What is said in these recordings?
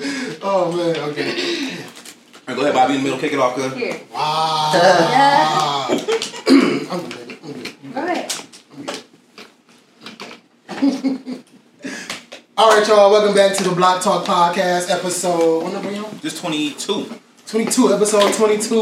oh man, okay. All right, go ahead, Bobby, in the middle, kick it off, cuz. Here. Wow. Yeah. I'm good. I'm good. Go ahead. All right, y'all. Welcome back to the Block Talk Podcast, episode. What number you on? Just 22. 22. Episode 22.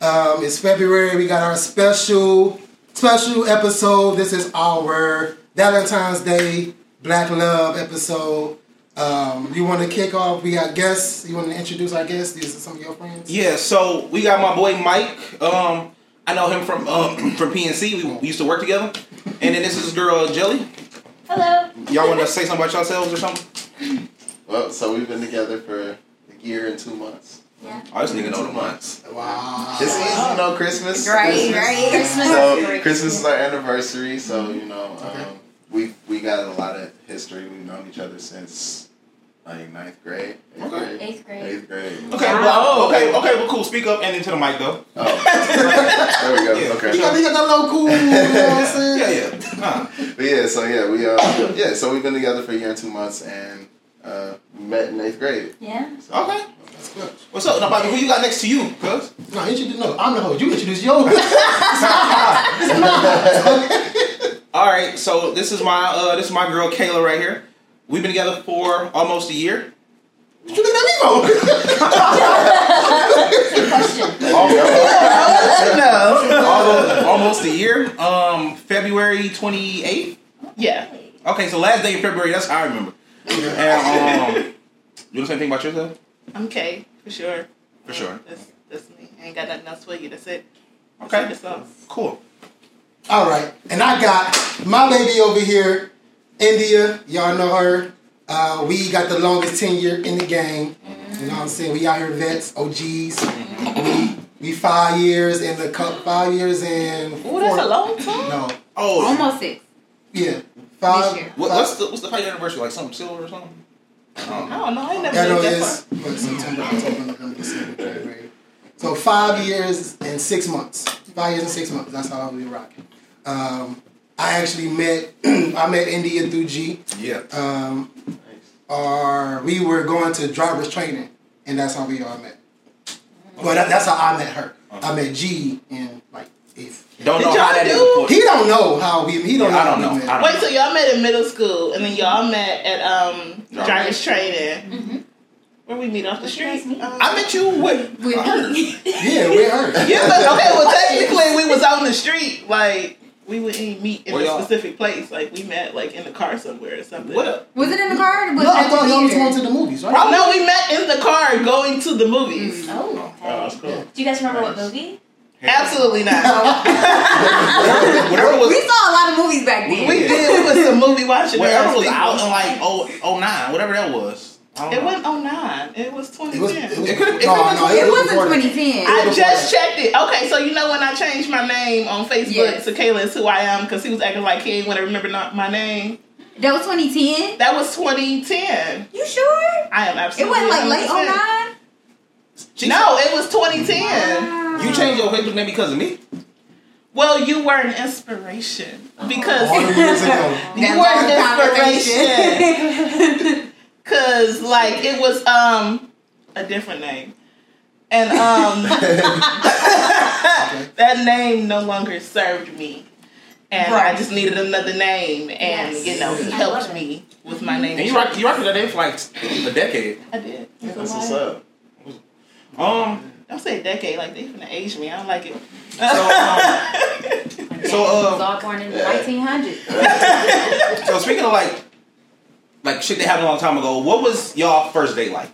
Um, it's February. We got our special, special episode. This is our Valentine's Day Black Love episode. Um, you want to kick off? We got guests. You want to introduce our guests? These are some of your friends. Yeah, so we got my boy Mike. Um, I know him from um, from PNC. We, we used to work together. And then this is girl Jelly. Hello. Y'all want to say something about yourselves or something? Well, so we've been together for a year and two months. Yeah. I just nigga know the months. Wow. It's easy, you know, Christmas. Right, Christmas. right. Christmas. So Christmas is our anniversary, so you know, Okay. um, we we got a lot of history. We've known each other since like ninth grade, eighth Okay. grade, Eighth grade. eighth grade. Okay, Wow. well, okay, okay, well, cool. Speak up and into the mic, though. Oh, there we go. Yeah. Okay. You got, you got that little cool, you know what I'm saying? Yeah, yeah. Nah. But yeah, so yeah, we uh yeah, so we've been together for a year and two months, and uh, met in eighth grade. Yeah. So, Okay. That's good. What's up, nobody? Who you got next to you, cuz? No, introduce, no, I'm the host. You introduce yours. All right, so this is my uh, this is my girl Kayla right here. We've been together for almost a year. What you looking at me for? Question. almost, almost a year. Um, February twenty eighth. Yeah. Okay, so last day of February. That's how I remember. And um, you the same thing about yourself? I'm Kay, for sure. For sure. That's, that's me. I ain't got nothing else for you. That's it. Okay. That's all. Cool. All right, and I got my lady over here, India. Y'all know her. Uh, we got the longest tenure in the game. You know what I'm saying? We out here vets, OGs. We we five years in the cup, five years in. Ooh, that's a long time. No, Oh, Almost six. yeah, five. This year. what, what's the what's the fight anniversary? Like something silver or something? I don't I know. don't know. I ain't never Yeah, no, that it's what, September, October, November, December, January. So five years and six months. Five years and six months. That's how we rocking. Um, I actually met I met India through G. Yeah. Um, nice. or we were going to driver's training, and that's how we all met. Well, that, that's how I met her. I met G in like eighth. Don't Did know how that do- is. before. He don't know how we. He don't Yeah, I know. don't how know. I don't Wait, so y'all met in middle school, and then y'all met at um Driver's driver's training. Mm-hmm. Where we meet off the Where'd you guys street. Um, I met you with. With me. Yeah, with her. Yeah, but okay. Well, technically, we was on the street. Like we wouldn't meet in Where a y'all- specific place. Like we met like in the car somewhere or something. What up? Was it in the car? or Was No, it I thought y'all was going to the movies, right? Oh, no, we met in the car going to the movies. Mm. Oh, Oh, okay. that's cool. Do you guys remember what movie? Absolutely not. Whatever, whatever was. We saw a lot of movies back then. we did. We was some movie watching. Whatever ass was out in like oh oh nine, whatever that was. I don't It wasn't 09. It was 2010. It was It could've- it no, could've no, been- It was wasn't 2010. I before just checked it. Okay, so you know when I changed my name on Facebook Yes. to Kayla is who I am because he was acting like he didn't want to remember not my name. That was 2010. That was 2010. You sure? I am absolutely. It wasn't like late 100%. 09? She No, it was 2010. Wow. You changed your Facebook name because of me? Well, you were an inspiration oh. because All the years ago. you were an inspiration. Cause like it was um a different name, and um that name no longer served me, and I just needed another name, and Yes. you know he helped me with my name. And you rock you rocked that name for like a decade. I did. That's what's up. Um. Don't say a decade like they finna age me. I don't like it. So um, so was uh, all born in the 1900s. so speaking of like like shit that happened a long time ago, what was y'all first date like?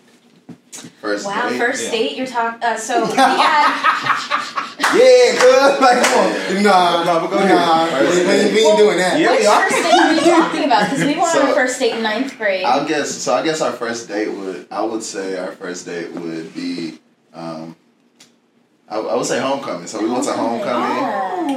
First Wow, date. first Yeah. date you're talking. Uh, so we had Yeah, good. Like come on. Nah, No, but go nah, ahead. we, we ain't- we ain't doing that. Yeah, which we are. first date are you talking about? Because we were on our first date in ninth grade. I'll guess. So I guess our first date would. I would say our first date would be. Um, I, I would say homecoming. So we went to homecoming.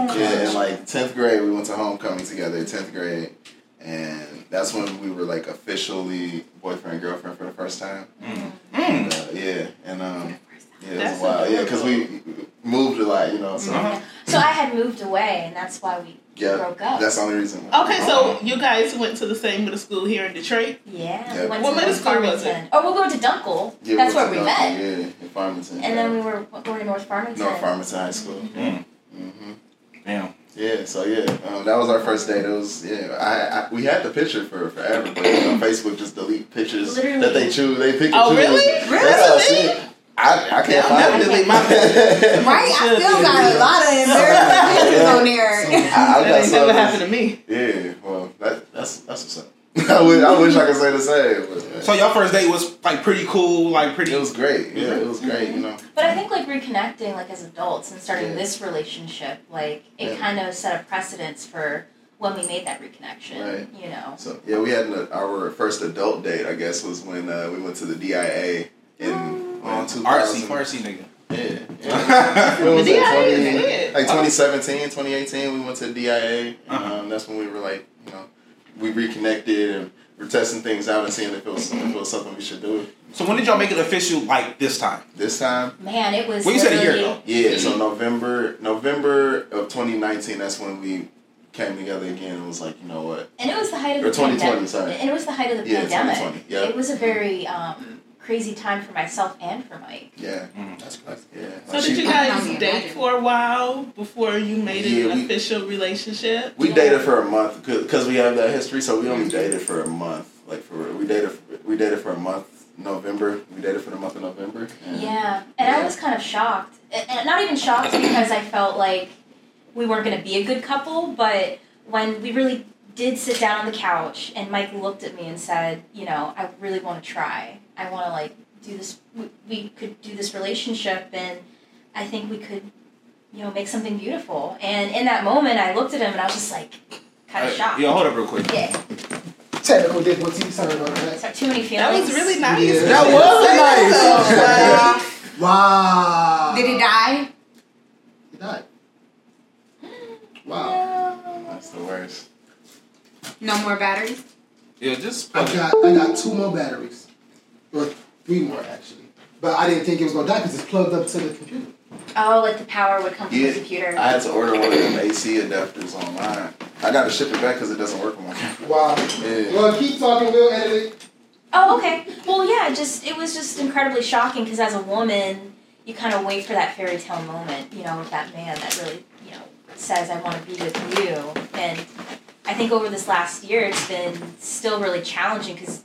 Oh. Yeah, in like tenth grade, we went to homecoming together. Tenth grade, and that's when we were like officially boyfriend and girlfriend for the first time. Mm. And, uh, yeah, and um, yeah, it was That's a while. Yeah, because we moved a lot, you know. So Uh-huh. So I had moved away, and that's why we Yeah, broke up. that's the only reason. why. Okay, so you guys went to the same middle school here in Detroit. yeah, Yeah. we went What middle school was it? Farmington. Oh, we went to Dunckel. Yeah, that's went where we to Dunckel, met. Yeah, in Farmington. And then we were going to North Farmington. North Farmington High School. Mm. hmm Damn. Yeah, so yeah, um, that was our first date. It was yeah, I, I we had the picture for forever, but you know, Facebook just delete pictures Literally. that they choose. They pick and Oh, choose. really? That's how I Really? see it. I, I can't Yeah, find I'm it. definitely my Right? I still got a lot of embarrassing pictures on there. I, I That got ain't some never happened to me. Yeah, well, that, that's that's what's up. I wish I wish I could say the same, but yeah. So your first date was like pretty cool, like pretty. it was great. Yeah, it was great. You know. But I think like reconnecting like as adults and starting Yeah. this relationship, like it Yeah. kind of set a precedence for when we made that reconnection. Right. You know. So yeah, we had an, our first adult date. I guess was when uh, we went to the DIA in Um, uh, 2000. artsy, fartsy nigga. Yeah. yeah. Was The that? DIA 20 like 2017, 2018, we went to the DIA. Uh-huh. Um, that's when we were like, you know, we reconnected and we're testing things out and seeing if it was, if it was something we should do. So when did y'all make it official? Like this time? This time, Man, it was. Well, you said a year literally- ago. yeah. So November, November of 2019. That's when we came together again. and was like, you know what? And it was the height of Or the 2020, pandemic. sorry. And it was the height of the Yeah, pandemic. 2020, yeah. It was a very um, crazy time for myself and for Mike. Yeah, mm. That's crazy. yeah. So Like, did she- you guys date imagine. for a while before you made it an we- official relationship? We dated for a month because we have that history. So we only dated for a month. Like for we dated we dated for a month. November. We dated for the month of November. and- Yeah, and I was kind of shocked. And and not even shocked because I felt like we weren't going to be a good couple, but when we really did sit down on the couch and Mike looked at me and said, you know, I really want to try. I want to like do this. We, we could do this relationship, and I think we could, you know, make something beautiful. And in that moment, I looked at him and I was just like, kind of shocked. Yo, hold up real quick. Yeah, Technical difficulties. Sorry about that. so too many feelings. That was really nice. Yeah. That was nice. Wow. Did it die? He died. Wow. That's the worst. No more batteries? Yeah, just I got I got two more batteries, or three more actually. But I didn't think it was gonna die because it's plugged up to the computer. Oh, like the power would come from Yeah. the computer. I had to order one of them AC adapters online. I got to ship it back because it doesn't work on my camera. Wow. Yeah. Well, keep talking. We'll edit it. Oh, okay. Well, yeah, just it was just incredibly shocking because as a woman, you kind of wait for that fairy tale moment, you know, with that man that really, you know, says, "I want to be with you." And I think over this last year, it's been still really challenging because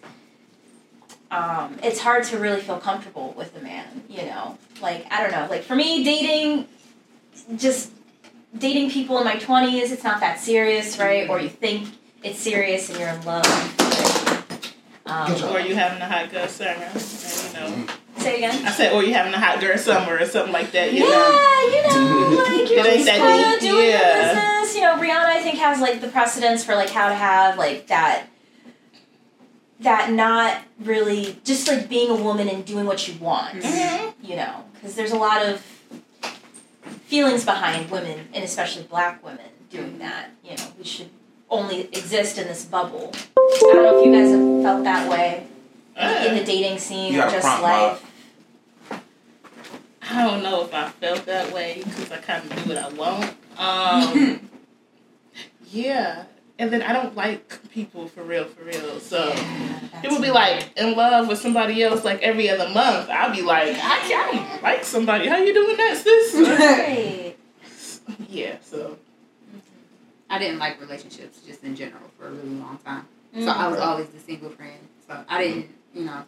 um, it's hard to really feel comfortable with a man. You know, like I don't know, like for me, dating, just dating people in my twenties, it's not that serious, right? Or you think it's serious and you're in love. Um, Or you having a hot girl summer, and, you know. Say again. I said, or you having a hot girl summer or something like that. You know. yeah, know. you know, like you're It ain't just that kind of doing yeah. your business. You know, Rihanna, I think has like the precedence for like how to have like that, that not really just like being a woman and doing what you want. Mhm. You know, because there's a lot of feelings behind women and especially black women doing that. You know, we should only exist in this bubble. I don't know if you guys have felt that way in the dating scene or just prompt life. I don't know if I felt that way because I kind of do what I want. Um, yeah, and then I don't like people for real, for real. So it would be like in love with somebody else like every other month. I'll be like, I can't like somebody. How you doing that, sis? Right. yeah. So I didn't like relationships just in general for a really long time. So Mm. I was always the single friend. So I didn't, you know,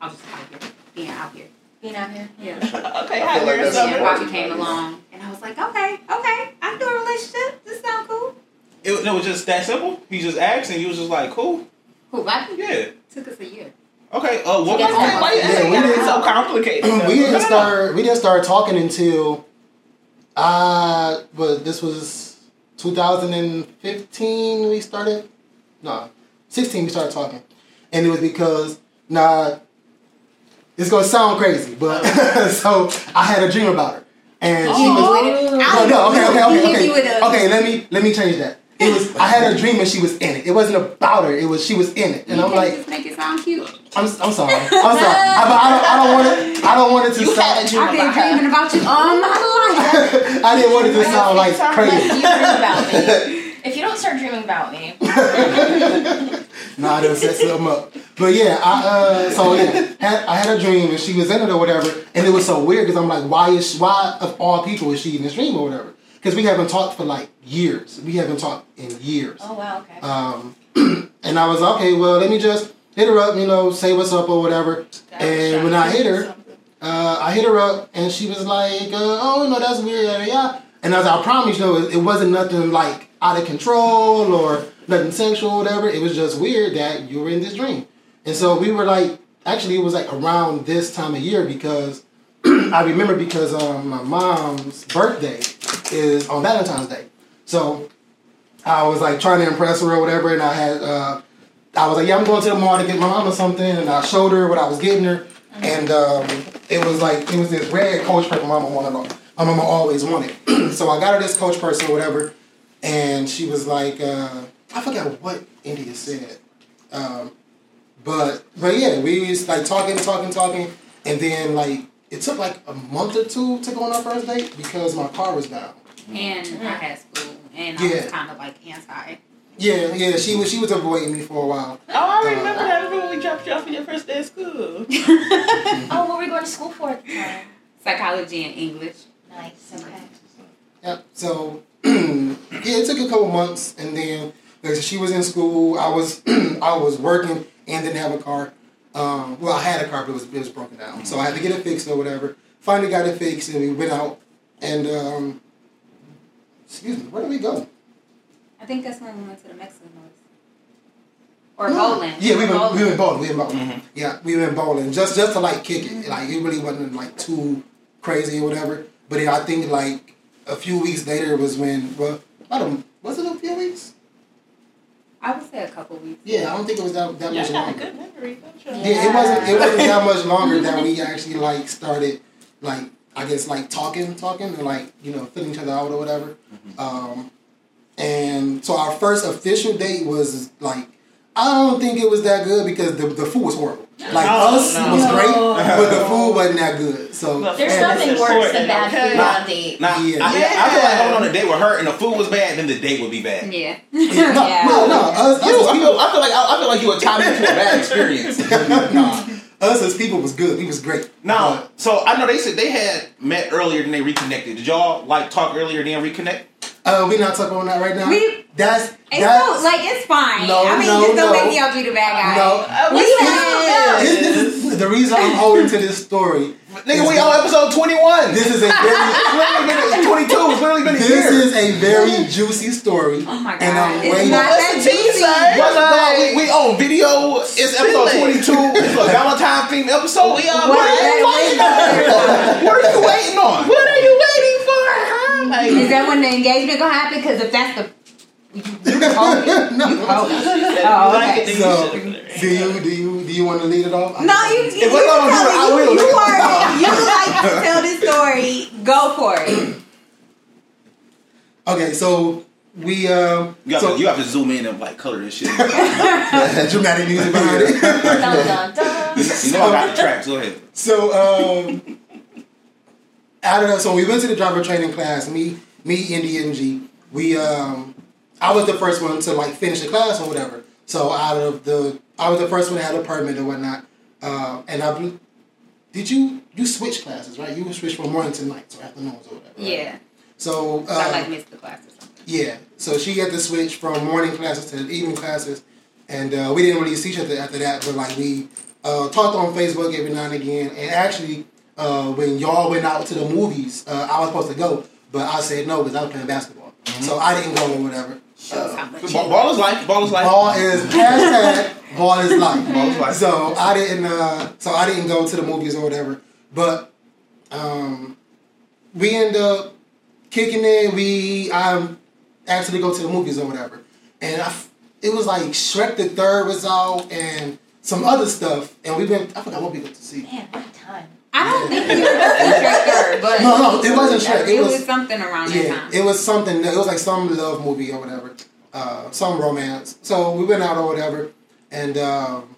I was just out here, being out here. Being out here. Yeah. okay, I hot feel like girl that's And summer. Bobby came along, and I was like, okay, okay, I can do a relationship. This sounds cool. It, it was just that simple. He just asked, and you was just like, "Cool, Who? Bobby. yeah, Took us a year. okay." Uh, what was why- Why you Yeah, think we it's did- so complicated? we didn't start. We didn't start talking until, uh, but this was 2015. We started. No, 16. We started talking, and it was because nah. It's gonna sound crazy, but so I had a dream about her, and she was. with it. No, no, okay, okay, He okay, hit me with okay. Okay, let me let me change that. It was I had a dream and she was in it. It wasn't about her. It was she was in it, and you I'm like, just make it sound cute. I'm, I'm sorry, I'm sorry. I, I don't I don't want it. I don't want it to You sound. had a dream I've been about dreaming about you all my life. I didn't want it to sound like Like crazy. you dream about me. If you don't start dreaming about me, Nah, I done set something up. But yeah, I uh, so yeah, had, I had a dream and she was in it or whatever, and it was so weird because I'm like, why is why of all people is she in this dream or whatever? Because we haven't talked for like years. We haven't talked in years. oh wow, okay. Um, and I was okay, well, let me just hit her up, you know, say what's up or whatever. And when I hit her, uh, I hit her up and she was like, uh, oh, no, that's weird, yada. And as I promised, you know, it, it wasn't nothing like out of control or nothing sexual or whatever. It was just weird that you were in this dream. And so we were like, actually, it was like around this time of year because I remember because um, my mom's birthday is on Valentine's Day. So I was like trying to impress her or whatever, and I had uh, I was like, yeah, I'm going to the mall to get my mama something, and I showed her what I was getting her, and um, it was like it was this red Coach purse my mama wanted. My mama always wanted, so I got her this Coach purse or whatever, and she was like, uh, I forgot what India said, um, but but yeah, we was like talking, talking, talking, and then like it took like a month or two to go on our first date because my car was down. And mm-hmm. I had school, and I was kind of like anti. Yeah, yeah, she was she was avoiding me for a while. Oh, I remember uh, that when we dropped you off on your first day of school. oh, what were we going to school for at the time? Psychology and English. Nice. Okay. Yep. So yeah, it took a couple months, and then like, she was in school. I was I was working and didn't have a car. Um, well, I had a car, but it was it was broken down, so I had to get it fixed or whatever. Finally got it fixed, and we went out. And um, excuse me, where did we go? I think that's when we went to the Mexican place. Or bowling. Yeah, we went Bowling. we went bowling. We went bowling. Mhm. Yeah, we went bowling just just to like kick it. Like it really wasn't like too crazy or whatever. But then I think like a few weeks later was when well, I don't was it a few weeks? I would say a couple weeks. Yeah, I don't think it was that that Yeah, much I got a longer. good memory, don't you? Yeah, it wasn't it wasn't that much longer that we actually like started like I guess like talking, talking and like, you know, filling each other out or whatever. Um and so our first official date was like I don't think it was that good because the, the food was horrible. Like No, us no. was great, but the food wasn't that good. So There's and- nothing worse than bad food on a date. Now, Yeah. I, I feel like going on a date with her and the food was bad, then the date would be bad. Yeah. no, no, no. Us, You, us, I feel, I feel like I, I feel like you were tie me into a bad experience. nah, us as people was good. We was great. Now, so I know they said they had met earlier than they reconnected. Did y'all like talk earlier than reconnect? Uh, we not talking on that right now. We- that's It's that's so, like it's fine. No, I mean, no, just don't no. make me out be the bad guy. no. Uh, We what's have- This, this is the reason I'm holding to this story. Nigga, we on episode 21. This is a very It's literally been, 22. It's literally been a this year. is a very juicy story. Oh my god. And I'm it's waiting. not that the juicy. sir? What's up? We, we on video. It's episode 22. It's a Valentine theme episode. We on what are you waiting on? What are you waiting on? What are you waiting for? Huh? Like, Is that when the engagement gonna happen? Because if that's the you can hold it. You no. hold it. Oh, okay. So, do you do you do you want to lead it off? No, you. you If we're gonna do it, I you, will. You are. You like to tell this story. Go for it. Okay, so we um You have, so to, you have to zoom in and like color this shit. you dramatic music behind it. Dun, dun, dun. know I got the tracks. Go ahead. So um, out of that, so we went to the driver training class. Me, me, Indy, and G. We um, I was the first one to like finish the class or whatever. So out of the, I was the first one that had a permit or whatnot. Uh, and I, did you you switch classes right? You switch from morning to night or afternoons or whatever. right? Yeah. So uh, So I like missed the classes. yeah, so she had to switch from morning classes to evening classes, and uh, we didn't really see each other after that. But like we uh, talked on Facebook every now and again, and actually uh, when y'all went out to the movies, uh, I was supposed to go, but I said no because I was playing basketball, so I didn't go or whatever. Uh. Ball, ball is life. Ball is life. ball is hashtag ball is life. Ball is life. So I didn't. Uh, so I didn't go to the movies or whatever. But um, we end up kicking it. We um actually go to the movies or whatever, and I f it was like Shrek the Third was out and some other stuff, and we went. I forgot what we went to see. Man, what a time. I don't think you were Shrek third, but No, no, it wasn't Shrek. It, It was, was something around that Yeah, time. it was something. It was like some love movie or whatever, uh, some romance. So we went out or whatever, and um,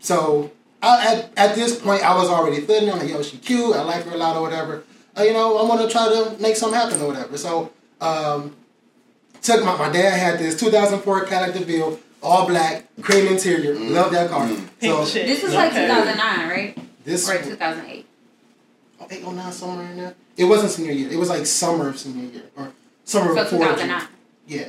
so I, at at this point I was already feeling. I'm like, yo, she cute. I like her a lot or whatever. uh, you know, I want to try to make something happen or whatever. So, um, took my, my dad had this 2004 Cadillac DeVille, all black, cream interior. Love that car. Pink So shit. This was like Okay. 2009, right? this Or 2008. Oh, eight, oh, nine, somewhere in there. It wasn't senior year. It was like summer of senior year or summer So before. 2009. Yeah,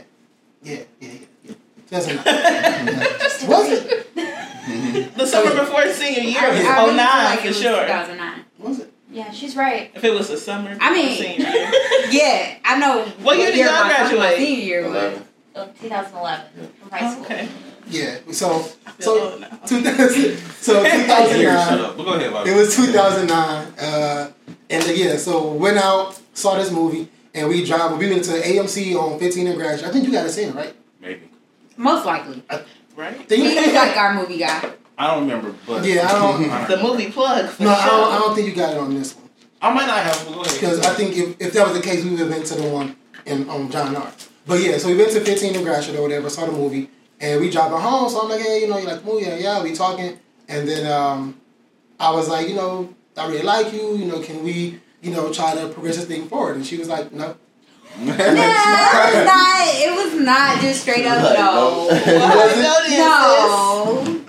yeah, yeah, yeah. yeah. 2009. was it? The summer before senior year I, was I really 09 like for sure. 2009. Was it? Yeah, she's right. If it was the summer I mean- senior year. Yeah, I know. What year did y'all my, my graduate? senior year was. Oh, 2011 from high Oh, school. okay. Yeah. So, so, 2000, so 2009. But go ahead, Bobby. It was 2009, uh, and uh, yeah, so went out, saw this movie, and we drive. We went to the AMC on 15 and Gratiot. I think you got to see it, right? Maybe. Most likely. Right? Think He's you, like our movie guy. I don't remember, but yeah, I don't. The movie plug No, sure. I don't, I don't think you got it on this one I might not have. But go ahead. because I think if, if that was the case, we would have been to the one in on John R. But yeah, so we went to 15 and Gratiot or whatever, saw the movie, and we driving home. So I'm like, hey, you know, you like the movie? Yeah, yeah. We talking, and then um, I was like, you know, I really like you. You know, can we, you know, try to progress this thing forward? And she was like, no. Nah, it was not. It was not just straight up no. Well,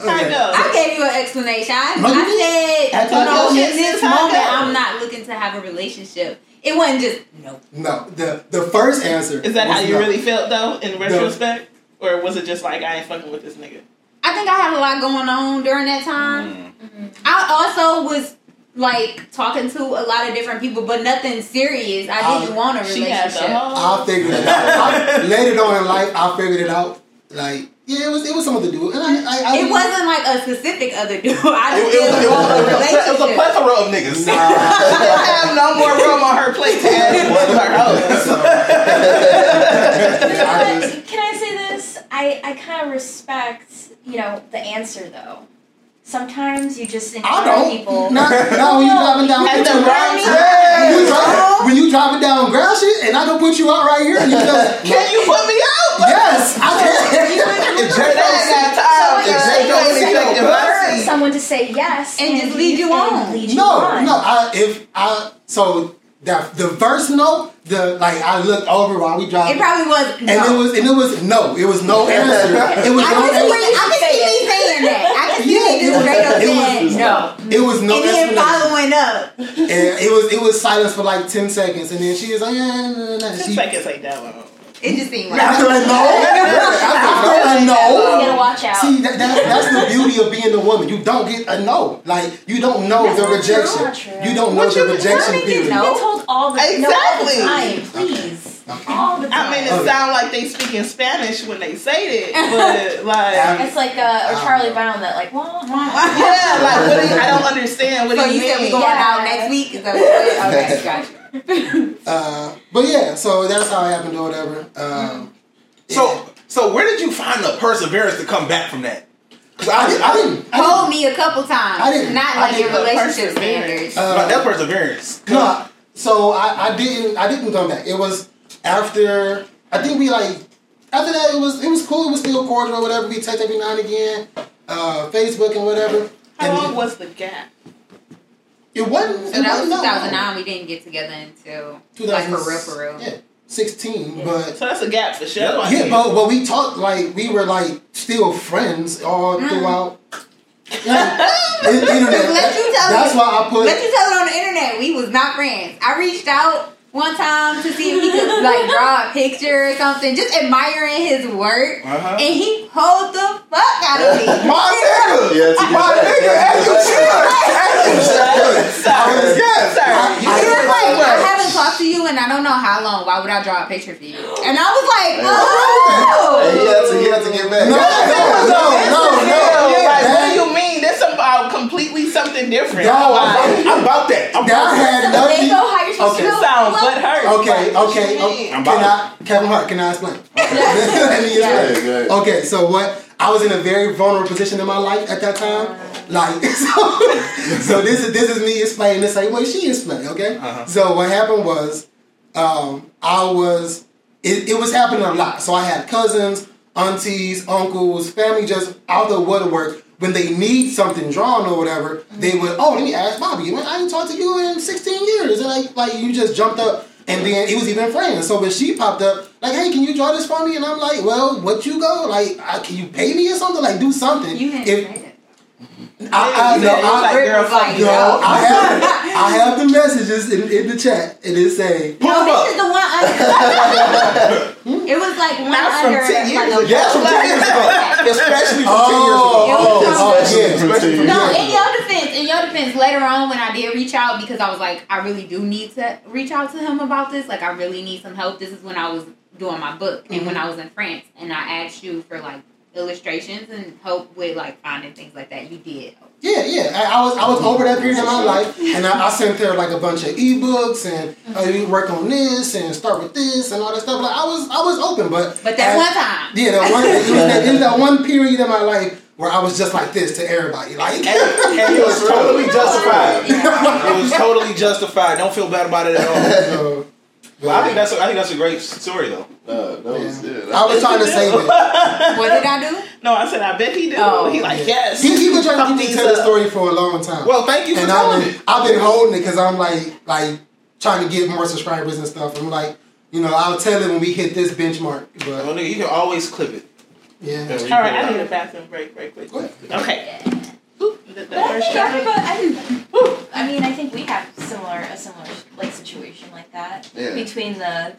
I No. is- I gave you an explanation. I, No, you I did. said, I you thought know, you in said this this how moment, it goes. I'm not looking to have a relationship. It wasn't just no. No, the the first answer Is that was how you no. really felt though, in retrospect? Or was it just like I ain't fucking with this nigga? I think I had a lot going on during that time. Mm. I also was like talking to a lot of different people, but nothing serious. I didn't Um, want a She had relationship. whole. I figured it out. I, later on in life, I figured it out. Like, yeah, it was it was something to do, and I, I, I It wasn't like a specific other dude. I It, just it, was, it, a was, it, was, it was a plethora of niggas. She didn't have no more room on her plate to add more to her hoes. You know I what? just- Can I say this? I, I kind of respect, you know, the answer though. Sometimes you just I encounter don't. people. Not, not when you driving down. At the When wrong you time. drive- when you driving down Gratiot, and I gonna put you out right here, and you just Can you put me out? yes, I can. If Her Jay dad got So you're If Jay don't you're expect saying the for mercy. someone to say yes And just lead you think on. Lead you No, on. no. I if I so that the first no, the like I looked over while we dropped. It probably was no. and it was and it was no. It was no answer. It was I no can see, answer. I can see me saying that. I can see Yeah, me it just straight up saying no. It was no and then following up. And it was it was silence for like ten seconds, and then she was like, yeah, no, no, no. Ten She, seconds ain't that long. It just seemed like after a no, after a You no. gotta watch out. See, that, that's, that's the beauty of being a woman. You don't get a no. Like you don't know That's the not true. rejection. Not true. You don't know What the you- rejection how did you period. know? You get told all the no, all the Exactly. time, please, all the time. I mean, it Okay. sounds like they speak in Spanish when they say it, but like, it's like uh, or Charlie Brown that like, well, yeah, like what do you, I don't understand what So do you you we mean. going Yeah. out next week? Is that what you said? Okay, gotcha. Uh, but yeah, so that's how it happened or whatever. Um, So, so where did you find the perseverance to come back from that? Cause I, did, I didn't. I Told me a couple times. I didn't- Not like your didn't- relationship perseverance. standards. Uh, Like, that perseverance. No, so I, I didn't I didn't come back. It was after I think we like after that it was it was cool. It was still cordial or whatever. We text every now and again, uh, Facebook and whatever. How and long was the gap? It wasn't? so it that was wasn't long. 2009. We didn't get together until like 2000 for real, for real. Yeah, sixteen. Yeah. But So that's a gap for sure. Yeah, yeah, but but we talked like we were like still friends all Mm. throughout. Yeah, the internet. Let you tell That's me. why I put. Let you tell it on the internet. We was not friends. I reached out one time to see if he could like draw a picture or something, just admiring his work, Uh-huh. and he pulled the fuck out of me. My nigga! Yeah, My back. nigga! Yeah, As you get should! Sir, Yes! I- you I- He was were like, somewhere. I haven't talked to you and I don't know how long. Why would I draw a picture for you? And I was like, Hey, oh. he had to, he had to get back. No, no, no, no, no. Something different. No, I'm- I'm about that. I'm That about that. had nothing. you go. How you're supposed Okay. to sound Look, butthurt. Okay, okay. okay. I'm Can about I, Kevin Hart, can I explain? Let me Go explain. ahead, go ahead. Okay, so what? I was in a very vulnerable position in my life at that time. Like, so, so this is this is me explaining the same way she explained. Okay, Uh-huh. so what happened was, um, I was it, it was happening a lot. So I had cousins, aunties, uncles, family just out the woodwork when they need something drawn or whatever, they would, oh, let me ask Bobby. Man, I ain't talked to you in 16 years. And like, like you just jumped up and then it was even friends. So when she popped up, like, hey, can you draw this for me? And I'm like, well, what you go? Like, I, can you pay me or something? Like, do something. You If-. I, I, no, I, like, girl, like, you. no, no. I have, I have the messages in, in the chat, and it say, Pull No, them up. this is the one under. it was like one Not from under. 10 years like ago. a oh, Yeah, oh, from 10 years ago. Especially from 10 years oh, ago. oh, oh, yeah. from 10 years No, in your defense, in your defense, later on when I did reach out because I was like, I really do need to reach out to him about this. Like, I really need some help. This is when I was doing my book and mm-hmm. when I was in France, and I asked you for like illustrations and help with like finding things like that. You did. Yeah, yeah. I, I was I was over that period of my life, and I, I sent her like a bunch of ebooks and uh, you work on this and start with this and all that stuff. Like I was I was open, but But that as- one time, yeah, that one it was that, it was that one period in my life where I was just like this to everybody, like. And, and it was totally justified. It was totally justified. Don't feel bad about it at all. So, Well, I think that's a, I think that's a great story though. No, that was yeah. yeah. I was trying to say it. what did I do? No, I said I bet he do. Oh, he like yes. He, he been trying to get me to tell the story for a long time. Well, thank you for and telling I've it. been, I've been holding it because I'm like like trying to get more subscribers and stuff. I'm like, you know, I'll tell it when we hit this benchmark. Well, But nigga, you can always clip it. yeah, Yeah, All right, I need uh, a bathroom break, break, quick. Okay. The, the But I think shot. everybody, I, I mean, I think we have similar a similar like situation like that Yeah. between the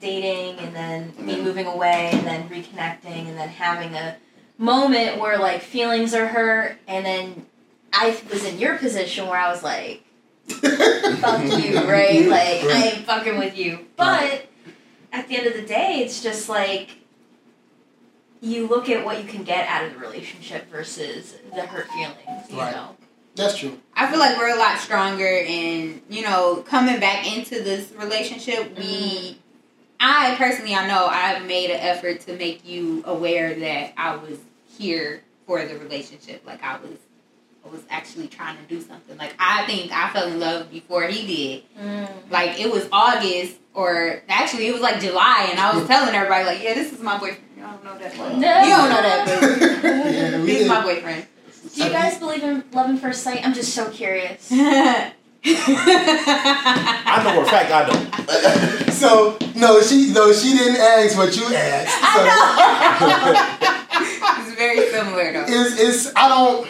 dating and then And me then- moving away and then reconnecting and then having a moment where like feelings are hurt and then I was in your position where I was like, fuck you, right? Like I Right. ain't fucking with you. But at the end of the day, it's just like you look at what you can get out of the relationship versus the hurt feelings, you Right. know. that's true. I feel like we're a lot stronger, and you know, coming back into this relationship, we. Mm-hmm. I personally, I know I've made an effort to make you aware that I was here for the relationship. Like I was, I was actually trying to do something. Like I think I fell in love before he did. Mm. Like it was August, or actually it was like July, and I was telling everybody like, "Yeah, this is my boyfriend." You don't know that. but- No. You don't know that, but Yeah, he's my boyfriend. Do you guys believe in love at first sight? I'm just so curious. I know for a fact I don't. So no, she no, she didn't ask what you asked. So it's very similar though. it's it's I don't.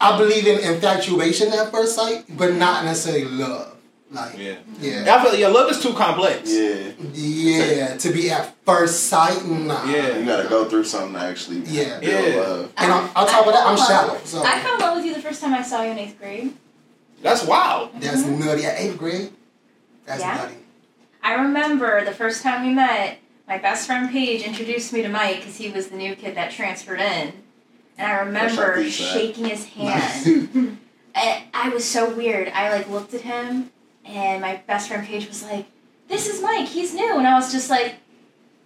I believe in infatuation at first sight, but not necessarily love. Like Yeah. yeah, I feel yeah, love is too complex. Yeah, yeah, to be at first sight, nah. Yeah. you gotta go through something to actually Yeah. build Yeah. love. And on, on top of that, I'm shallow, so I fell in love with you the first time I saw you in eighth grade. That's wild. that's mm-hmm. nutty. At eighth grade, that's Yeah. nutty. I remember the first time we met, my best friend Paige introduced me to Mike because he was the new kid that transferred in. And I remember Fresh shaking his hand. and I was so weird. I like looked at him, and my best friend Paige was like, "This is Mike. He's new." And I was just like,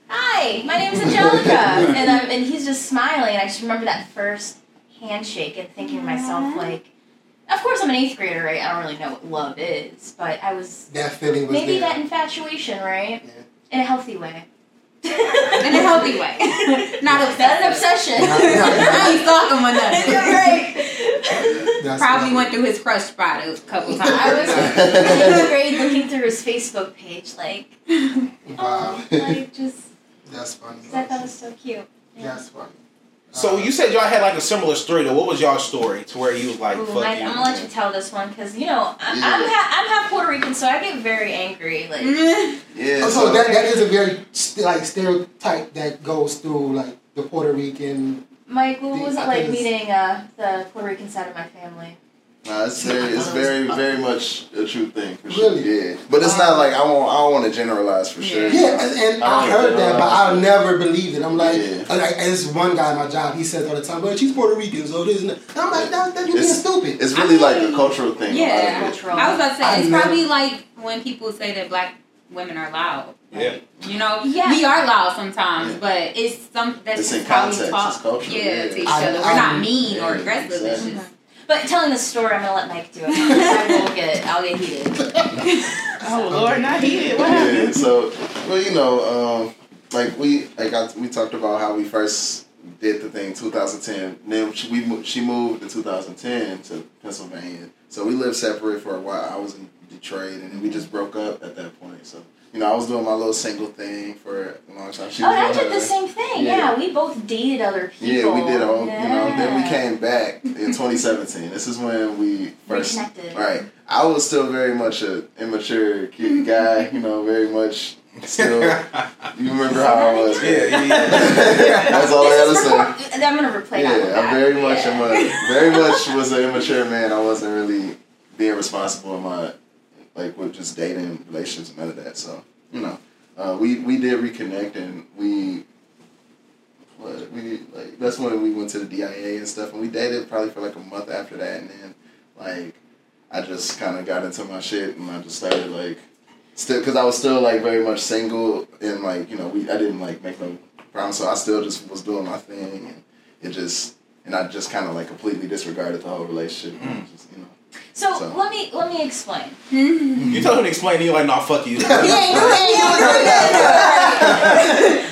"Hi, my name's Angelica." and I'm, and he's just smiling. And I just remember that first handshake and thinking to myself like. Of course, I'm an eighth grader, right? I don't really know what love is, but I was That feeling was maybe there. that infatuation, right? Yeah. In a healthy way. In a healthy way. Not Not an obsession. I ain't stalk him or nothing. Right. That's Probably went through his crush spot a couple times. I was in eighth grade looking through his Facebook page, like, Wow, oh, like just, that's funny. 'cause I thought it was so cute. Yeah. That's funny. So you said y'all had like a similar story though. What was y'all story to where you was like, Ooh, fuck Mike, you? I'm gonna let you tell this one because you know I'm, Yeah. I'm, ha- I'm half Puerto Rican, so I get very angry. Like, Yeah, Oh, so, so that, that is a very st- like stereotype that goes through like the Puerto Rican. Mike, what was it like meeting uh, the Puerto Rican side of my family? Nah, it's very, it's uh-huh. very, very much a true thing for Really? Yeah, but it's not uh-huh. like I won't. I don't want to generalize for sure. Yeah, and, and I I, heard that, but I generalize. never believed it. I'm like, Yeah. like this one guy at my job, he says all the time, "But she's Puerto Rican, so this and that." I'm like, "That, that you being It's- stupid." It's really I like a cultural thing. Yeah. Cultural. I was about to say, I it's know. probably like when people say that black women are loud. Yeah. You know, Yeah. we are loud sometimes, Yeah. but it's some that's It's just in how context, we talk. it's cultural, yeah, yeah. to each I- other. We're I- not mean or yeah, aggressive. It's exactly. Just But telling the story, I'm gonna let Mike do it. I will get, I'll get heated. Oh Lord, not heated. What Yeah. So, well, you know, um, like we, like I, we talked about how we first did the thing 2010. Then she, we mo- she moved in 2010 to Pennsylvania. So we lived separate for a while. I was in Detroit, and then we just broke up at that point. So you know, I was doing my little single thing for a long time. She Oh, was I doing did the same thing. Yeah. Yeah. we both dated other people. Yeah, we did all. You know, then we came back in 2017. This is when we first. Reconnected. Right. I was still very much a immature kid mm-hmm. guy. You know, very much still. You remember how I was? Yeah, yeah, yeah. That's all I This gotta is say. I'm gonna replay that. Yeah, I back. very much yeah. am a very much was an immature man. I wasn't really being responsible in my like with just dating relationships and none of that. So you know, uh, we we did reconnect and we. What we like that's when we went to the DIA and stuff and we dated probably for like a month after that and then like I just kind of got into my shit and I just started like still because I was still like very much single and like you know we I didn't like make no promise so I still just was doing my thing and it just and I just kind of like completely disregarded the whole relationship. and Mm. Just, you know. So, So- let me let me explain. Hmm. You told him to explain, and you're like, "Nah, fuck you." Yeah, you ain't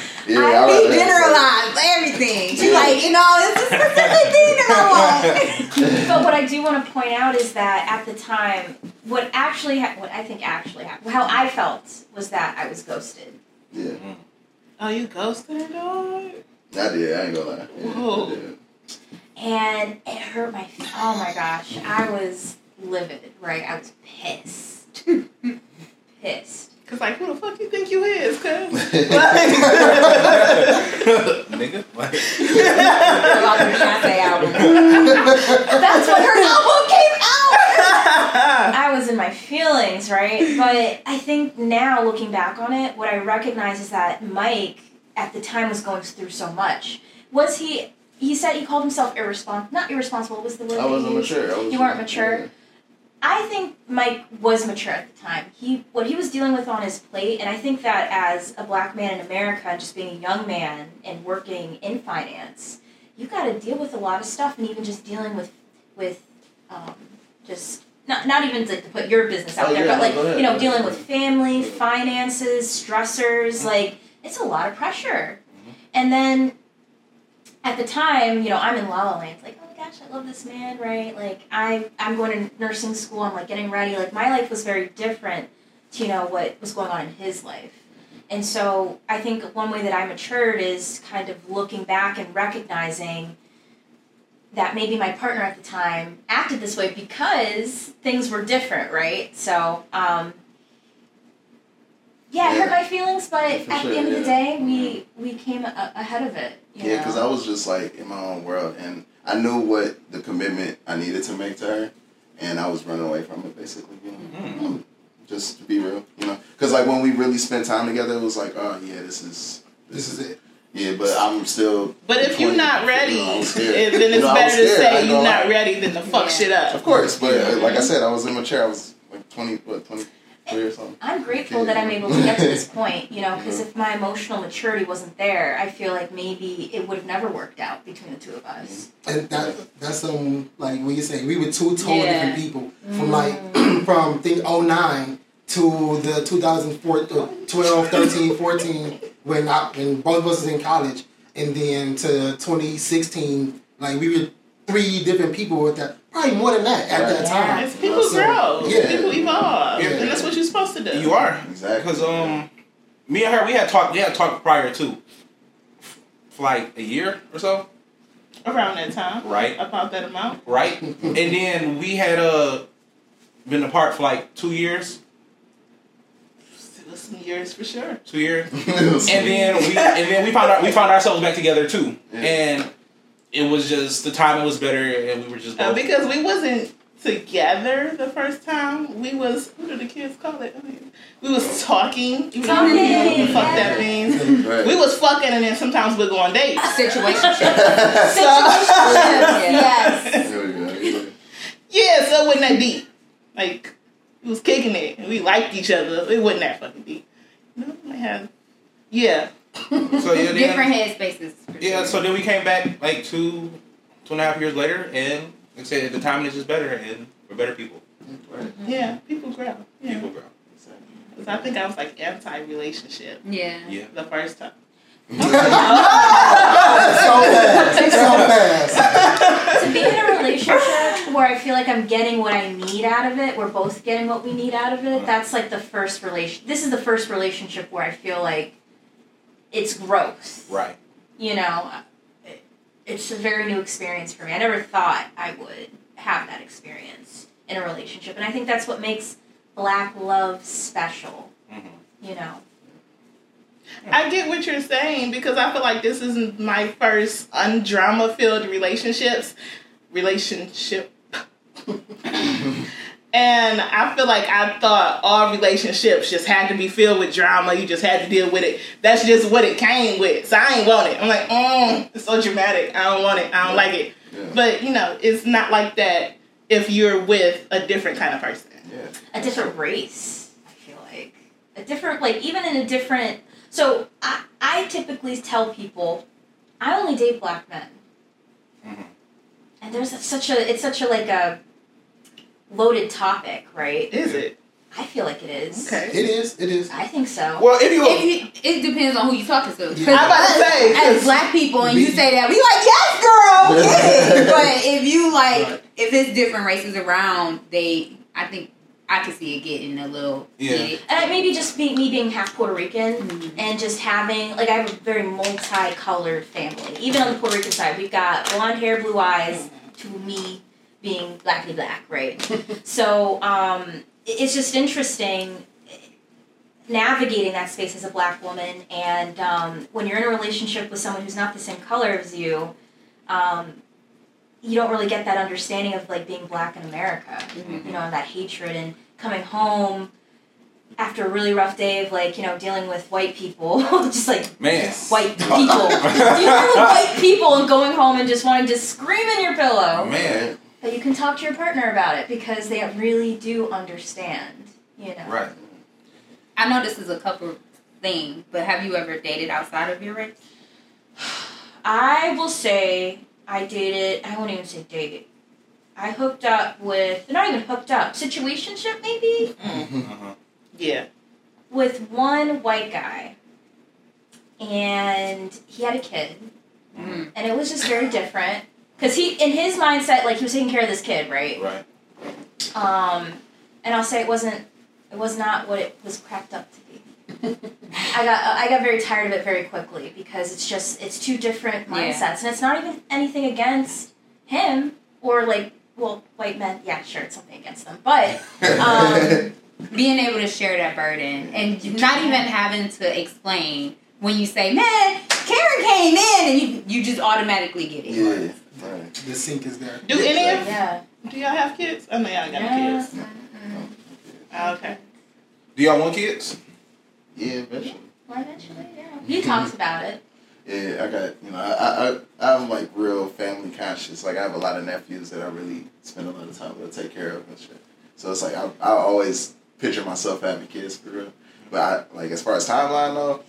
Yeah, I I'd be generalized everything. She Yeah. like, you know, it's a specific thing that I want. But what I do want to point out is that at the time, what actually, ha- what I think actually happened, how I felt was that I was ghosted. Yeah, Oh, you ghosted her, dog? I did. I ain't gonna lie. Yeah, Whoa. I did. and it hurt my oh my gosh i was livid right i was pissed pissed Cause like, who the fuck you think you is, cuz? Nigga. Like, About the Beyonce album. that's when her album came out i was in my feelings right but i think now looking back on it what i recognize is that mike at the time was going through so much was he he said he called himself irresponsible not irresponsible was the word I wasn't mature. I was You weren't mature? I think Mike was mature at the time. He what he was dealing with on his plate, and I think that as a black man in America, and just being a young man and working in finance, you got to deal with a lot of stuff, and even just dealing with with um, just not not even to, to put your business out Oh, there, yeah, but like ahead. you know dealing with family, finances, stressors, like it's a lot of pressure, and then at the time, you know, I'm in La La Land. Like, oh my gosh, I love this man, right? Like, I I'm going to nursing school. I'm like getting ready. Like, my life was very different to you know what was going on in his life. And so I think one way that I matured is kind of looking back and recognizing that maybe my partner at the time acted this way because things were different, right? So, um, yeah, it hurt my feelings, but Yeah, at sure, the end of the day, we we came a- ahead of it. You Yeah, because? I was just like in my own world, and I knew what the commitment I needed to make to her, and I was running away from it basically. You know, Mm. just to be real, you know, because like when we really spent time together, it was like, oh yeah, this is This is it. Yeah, but I'm still. But if you're not ready, you know, I was scared. then You it's know, better to scared, I say you're not ready than to fuck Yeah. shit up. Of course, but uh, like I said, I was immature. I was like twenty, what twenty three or something. I'm grateful that I'm able to get to this point, you know, because if my emotional maturity wasn't there, I feel like maybe it would have never worked out between the two of us. And that that's um like when you say we were two totally Yeah. different people from like from think 09 to the 2004 uh, 12 13 14 when I, when both of us was in college and then to 2016 like we were three different people at that probably more than that at that Right. time It's people So, grow. yeah. People evolve. Yeah. And that's what you're supposed to do. You are. Exactly. Because um, me and her, we had talked. We had talked prior to, for like a year or so, Around that time. Right. About that amount. right? and then we had uh been apart for like two years. Still some years for sure. Two years. and then we and then we found our, we found ourselves back together too, Yeah. and it was just the timing was better, and we were just Uh, because we wasn't together the first time. We was what do the kids call it? I mean, we was talking. You know, Talking, you know what the fuck yeah. that means. right. We was fucking and then sometimes we'd go on dates. Situationship. yes. There we go. Yeah, so it wasn't that deep. Like, we was kicking it and we liked each other. It wasn't that fucking deep. No, I have. Yeah. so yeah, then, Different headspaces. for yeah. sure. So then we came back like two, two and a half years later, and like I said, the timing is just better, and we're better people. Yeah, people grow. Yeah. People grow. 'Cause I think I was like anti relationship Yeah. Yeah. the first time. so fast, so fast. to be in a relationship where I feel like I'm getting what I need out of it, we're both getting what we need out of it. Uh-huh. That's like the first relation. This is the first relationship where I feel like it's growth. Right. You know, it- it's a very new experience for me. I never thought I would have that experience in a relationship, and I think that's what makes black love special. Mhm. You know. I get what you're saying because I feel like this is my first undrama filled relationships relationship. and I feel like I thought all relationships just had to be filled with drama. You just had to deal with it. That's just what it came with. So I ain't want it. I'm like, mm, it's so dramatic. I don't want it. I don't like it. Yeah. But you know, it's not like that if you're with a different kind of person. Yeah. a different race. I feel like a different, like even in a different. So I, I typically tell people, I only date black men, Mhm. and there's such a it's such a like a loaded topic, right? Is it? I feel like it is. Okay. It is. It is. I think so. Well, if you, If you, it depends on who you talking to. 'Cause Yeah. I'm about to us, say, 'cause- as black people, and you say that, we like, yes, girl, get but if you like, Right. if it's different races around, they, I think I could see it getting a little Yeah. heated. And maybe just be, me being half Puerto Rican Mhm. and just having like I have a very multicolored family. Even on the Puerto Rican side, we've got blonde hair, blue eyes, to me being blackly black, right? so um, it's just interesting navigating that space as a black woman, and um, when you're in a relationship with someone who's not the same color as you. Um, you don't really get that understanding of like being black in America, you know, and that hatred and coming home after a really rough day of like you know dealing with white people, just like man. white people, dealing with white people and going home and just wanting to scream in your pillow. Man. But you can talk to your partner about it because they really do understand, you know. Right. I know this is a couple thing, but have you ever dated outside of your race? I will say I dated. I won't even say dated. I hooked up with not even hooked up situationship maybe Uh-huh. Yeah. with one white guy, and he had a kid, Mm. and it was just very different because he in his mindset like he was taking care of this kid right Right. um and i'll say it wasn't it was not what it was cracked up to be i got i got very tired of it very quickly because it's just it's two different Yeah. mindsets and it's not even anything against him or like well white men yeah sure it's something against them but um Being able to share that burden and not even having to explain when you say, "Man, Karen came in," and you you just automatically get it. Yeah. Right. The sink is there. Do any of yeah do y'all have kids? Oh, I know y'all got Yeah. kids. Oh, okay. Do y'all want kids? Yeah, eventually. well eventually yeah he talks about it Yeah, I got you know, I, I I'm like real family conscious. Like I have a lot of nephews that I really spend a lot of time with, to take care of and shit. So it's like I I always picture myself having kids for real. But I like as far as timeline though.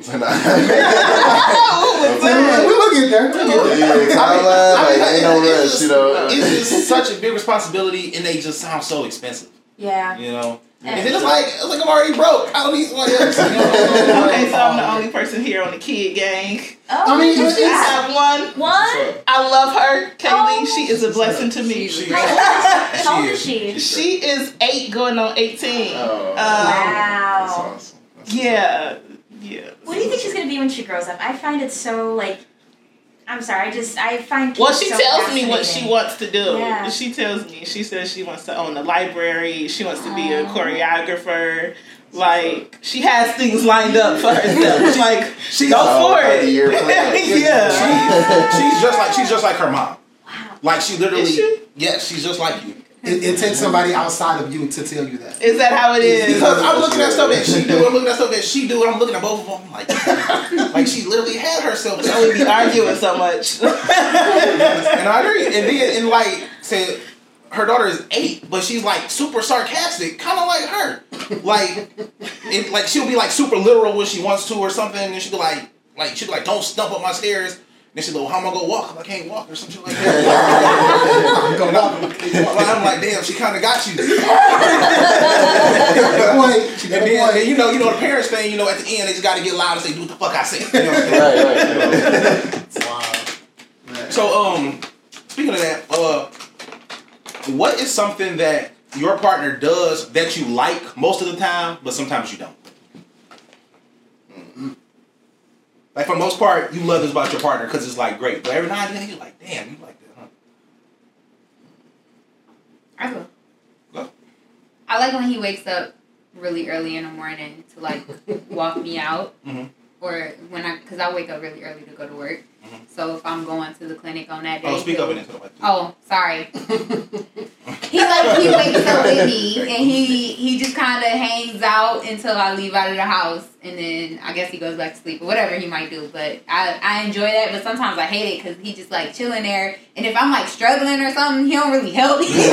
It's We'll we'll get there. We'll get there. yeah, timeline, I mean, like, ain't no rush, just- you know. It's just such a big responsibility, and they just sound so expensive. yeah You know. And- And it's like it's like I'm already broke. I don't need somebody else. You know? Okay, so I'm the only person here on the kid gang. oh I mean, look at it's- I that. have one. one I love her, Kaylee. Oh. She is a blessing to me. She's She- how old is she She is eight going on 18. Oh, Um, that's wow awesome. That's Yeah. Yeah. What do you think she's gonna be when she grows up? I find it so like. I'm sorry. I just I find. Well, she so tells me what she wants to do. Yeah. She tells me. She says she wants to own a library. She wants to be a Oh. choreographer. Like she has things lined up for herself. like She's go Oh, for it. 30-year yeah. She, she's just like she's just like her mom. Wow. Like she literally. Is she? Yes, she's just like you. It, it takes somebody outside of you to tell you that. Is that how it is? Because I'm looking at stuff that she do, I'm looking at stuff that she do, and I'm looking at both of them like, like she literally had herself. So we be arguing so much. and I agree. And then, and like said, her daughter is eight, but she's like super sarcastic, kind of like her. Like, it, like she'll be like super literal when she wants to or something, and she'll be like, like she'll be like, "Don't stump up my stairs," And she's like, well, how am I gonna walk? I can't walk or something like that. Go And walk. I'm, I'm like, damn, she kind of got you. Boy, And then, boy. then, you know, you know the parents thing. You know, at the end they just got to get loud and say, "Do what the fuck I say." You know what I'm saying? Right, right. Wow. So, um, speaking of that, uh, what is something that your partner does that you like most of the time, but sometimes you don't? Like for the most part, you love this about your partner because it's like great, but every now and then you're like, damn, you like that, huh? I go. Go. I like when he wakes up really early in the morning to like walk me out, Mhm. Or when I because I wake up really early to go to work. Mhm. So if I'm going to the clinic on that day, Oh, speak he'll- up into the mic. Oh, sorry. he like he wakes up with me and he he just kind of hangs out until I leave out of the house, and then I guess he goes back to sleep or whatever he might do. But I I enjoy that, but sometimes I hate it because he just like chilling there, and if I'm like struggling or something, he don't really help me.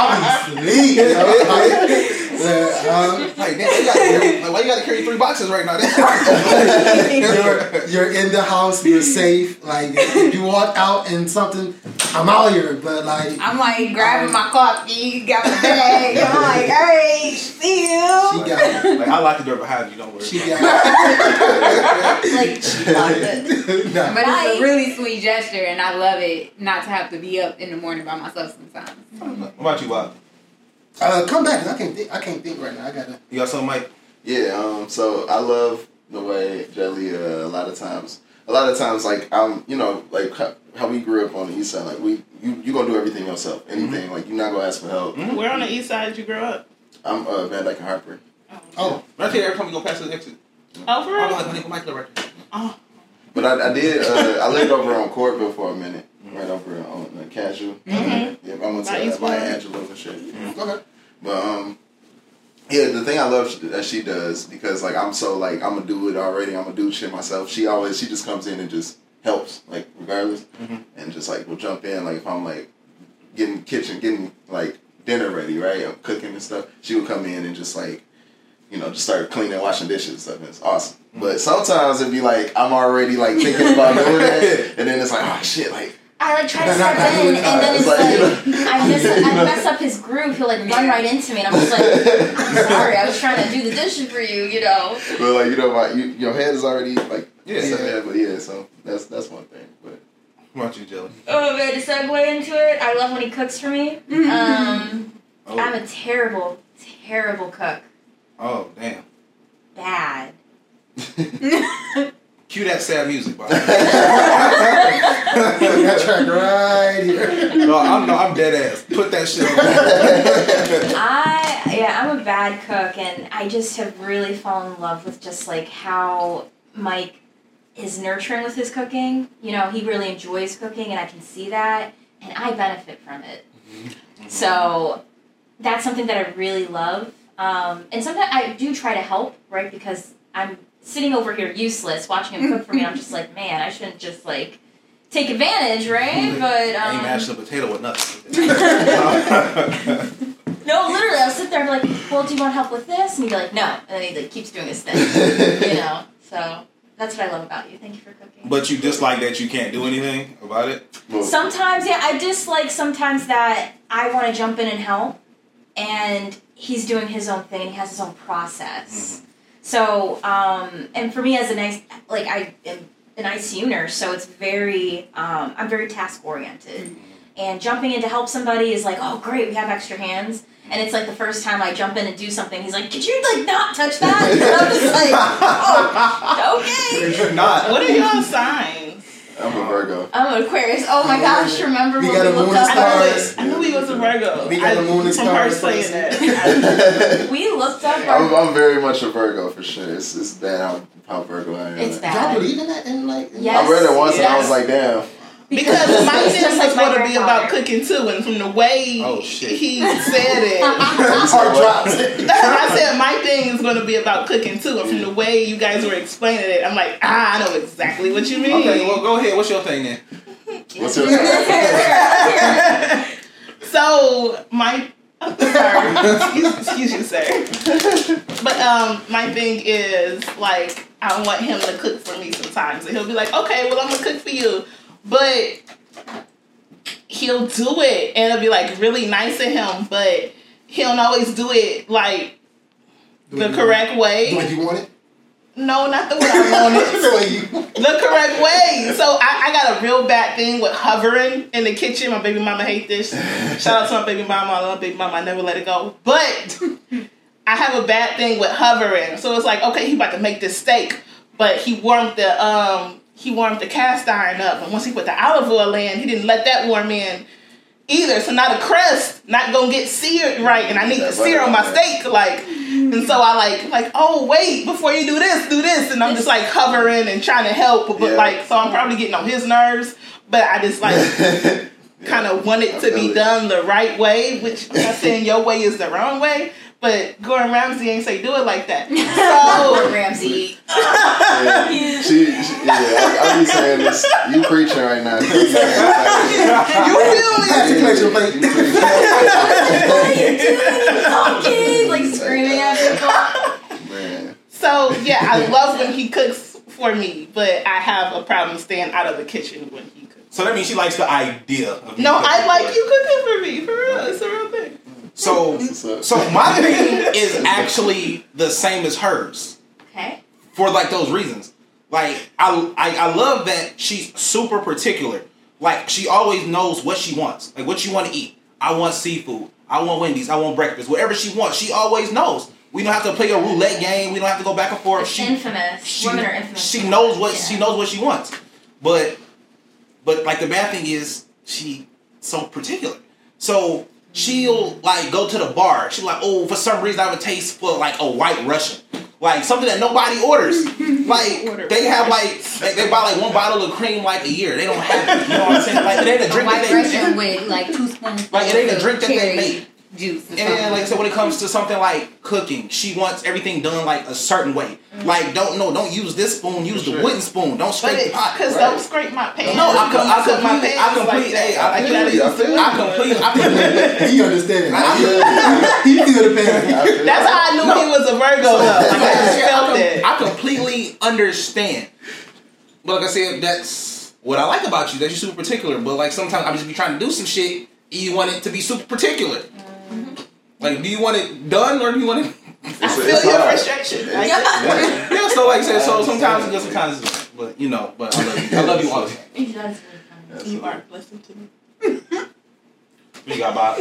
I'll be asleep. Yo. Like, uh, Like, you got, like, why you got to carry three boxes right now? That's you're, you're in the house, you're safe. Like, if you walk out and something, I'm out here. But, like, I'm like grabbing my coffee, got my bag. I'm like, hey, see she you. got like, I lock the door behind you. Don't worry. She about got like she locked it. Nah. But it's a really sweet gesture, and I love it not to have to be up in the morning by myself sometimes. it. What about you, Bob? Uh, come back. I can't think. I can't think right now. I gotta. You got something, Mike? Yeah, um, so I love the way Jelly, uh, a lot of times, a lot of times, like, I'm, you know, like how, how we grew up on the east side, like, we, you, you gonna do everything yourself, anything, like, you're not gonna ask for help. Where on the east side did you grow up? I'm, uh, Van Dyke and Harper. Oh, Right here, every time we go past the exit. Oh, for real. I'm real? like, my nigga Mike live right there. Oh, But I, I did, uh, I lived over on Courtville for a minute, right over on uh, Casual. Mhm. Yeah, I went to By uh, East Maya Florida. Angelou and shit. okay. But um, yeah, the thing I love that she does because like I'm so like I'm gonna do it already. I'm gonna do shit myself. She always she just comes in and just helps like regardless, Mhm. and just like will jump in like if I'm like getting kitchen getting like dinner ready right, I'm cooking and stuff. She would come in and just like you know just start cleaning, washing dishes and stuff. It's awesome. But sometimes it'd be like I'm already like thinking about doing that, and then it's like oh shit like. I like try to step in, and then it's It's like, you like I mess, I mess up his groove. He'll like run right into me, and I'm just like, I'm sorry, I was trying to do the dishes for you, you know. But like you know, my you, your head is already like Yeah. set there, but yeah. So that's that's one thing. But What about you, Jelly? Oh man, to segue into it, I love when he cooks for me. Um, Oh, I'm a terrible, terrible cook. oh damn. Bad. Cue that sad music, Bob. that track right here. no, I'm no, I'm dead ass. Put that shit on. I yeah, I'm a bad cook, and I just have really fallen in love with just like how Mike is nurturing with his cooking. You know, he really enjoys cooking, and I can see that, and I benefit from it. So that's something that I really love. Um, and sometimes I do try to help, right? Because I'm sitting over here useless watching him cook for me. I'm just like, man, I shouldn't just like take advantage, right? But I ain't um, mashed a potato with nothing. no, literally, I'll sit there and be like, well, do you want help with this? And he'd be like, no. And then he like keeps doing his thing, you know. So that's what I love about you. Thank you for cooking. but you dislike that you can't do anything about it. Sometimes, yeah, I dislike sometimes that I want to jump in and help, and he's doing his own thing and he has his own process. So, um, and for me as a nice, like I am an ICU nurse, so it's very, um, I'm very task oriented, and jumping in to help somebody is like, oh great, we have extra hands. And it's like the first time I jump in and do something, he's like, "Could you like not touch that?" And I'm just like, "Oh, okay." You're not. what are y'all signs? I'm a Virgo. I'm an Aquarius. Oh my gosh! Remember We when got we a looked moon up? I knew, stars. it. I knew he was a Virgo. We got I, the moon and from her stars saying first. that. We looked up I'm. I'm very much a Virgo for sure. It's, it's bad how, how Virgo I am. It's Y'all believe in that? And like, Yes. I read it once and I was like, damn. Because my It's thing just was like my going to be about cooking too, and from the way Oh, he said it, heart drops. I said my thing is going to be about cooking too, and from the way you guys were explaining it, I'm like, ah, I know exactly what you mean. Okay, well, go ahead. What's your thing then? What's your thing? So my sorry, excuse, excuse you, sir. But um, my thing is like I want him to cook for me sometimes. And he'll be like, okay, well, I'm going to cook for you. But he'll do it and it'll be like really nice of him, but he don't always do it like the correct The way way. you want it. No, not the way I want it. the the correct way. So I, I got a real bad thing with hovering in the kitchen. My baby mama hate this. Shout out to my baby mama. I love baby mama. I never let it go. But I have a bad thing with hovering. So it's like, okay, he about to make this steak, but he warmed the um he warmed the cast iron up, and once he put the olive oil in, he didn't let that warm in either. So now the crust not gonna get seared right, and I need to sear on my steak like. And so I like like oh wait before you do this do this, and I'm just like hovering and trying to help, but Yeah. like so I'm probably getting on his nerves, but I just like kind of want it to be done the right way, which I'm not saying your way is the wrong way, but Gordon Ramsay ain't say do it like that. So Ramsay. Yeah. She, she, yeah, I, I be saying this. You preaching right now. You you Pass the feel me? collection plate. What are you doing? Talking like screaming at people. Man. So yeah, I love when he cooks for me, but I have a problem staying out of the kitchen when he cooks. So that means she likes the idea of No, I like you cooking for me, for real. It's a real thing. So, so my thing is actually the same as hers Okay. for like those reasons. Like I, I, I love that she's super particular. Like she always knows what she wants, like what you want to eat. I want seafood. I want Wendy's. I want breakfast. Whatever she wants, she always knows. We don't have to play a roulette game. We don't have to go back and forth. It's She, infamous. she, Women are infamous. she knows what Yeah. she knows what she wants. But but like the bad thing is she so particular. So she'll like go to the bar. She's like, oh, for some reason I have a taste for like a white Russian. Like something that nobody orders. Like Order they have like they, they buy like one bottle of cream like a year. They don't have it. You know what I'm saying? Like it ain't a A drink white that they Russian with like two spoons. Like, it ain't a drink that they cherry make. Juice. or And then, something. like, so when it comes to something like cooking, she wants everything done like a certain way. Mm-hmm. Like, don't no, don't use this spoon. Use the Sure. wooden spoon. Don't But scrape the it, pot. cause right. don't scrape my pants. No, I, com- I Cook my completely, I pants completely, like hey, that. I, I, feel you, I feel you. I completely, I completely. He understands. I- He feel the pain. That's how I knew No. he was a Virgo though. Like I just I, felt com- it. I completely understand. But like I said, that's what I like about you. That you're super particular. But like sometimes I just be trying to do some shit. and You want it to be super particular. Mm-hmm. Mm-hmm. Like, do you want it done or do you want it? I It's- feel it's your hard. frustration. I Yeah. yeah. So like I said, so sometimes it just sometimes, but you know, but I love you. I love you all. He does really funny. You are a blessing to me. What you got, Bob?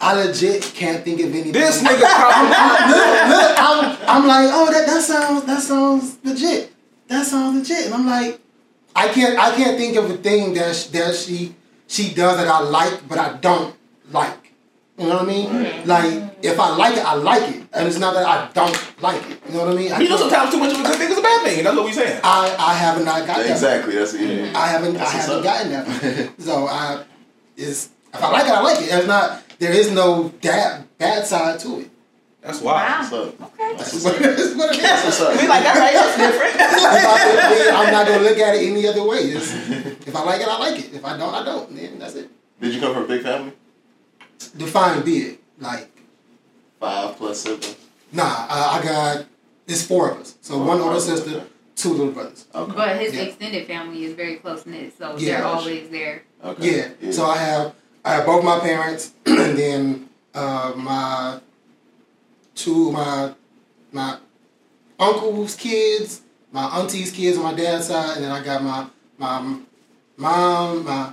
I legit can't think of anything. This nigga probably. look, look, I'm, I'm like, oh, that, that sounds that sounds legit. That sounds legit, and I'm like, I can't I can't think of a thing that sh- that she she does that I like, but I don't like. You know what I mean? Like, if I like it, I like it, and it's not that I don't like it. You know what I mean? I, You know, sometimes too much of a good thing is a bad thing, that's what we're saying. I, I haven't not got that. Exactly. That's yeah. I haven't That's I haven't gotten that. so I is if I like it, I like it. There's not there is no bad bad side to it. That's wild. What's up? Okay. That's It's what's what up. it is. What it That's is. what's up. We like, all right, that's different. I'm not gonna look at it any other way. It's, if I like it, I like it. If I don't, I don't. Then that's it. Did you come from a big family? Define big. Like Five plus siblings. nah, I, I got it's four of us. So one older sister, two little brothers. Okay. But his Yeah. extended family is very close knit, so Yeah. they're always there. Okay. Yeah. So I have I have both my parents, and then uh, my two my my uncle's kids, my auntie's kids on my dad's side, and then I got my my mom, my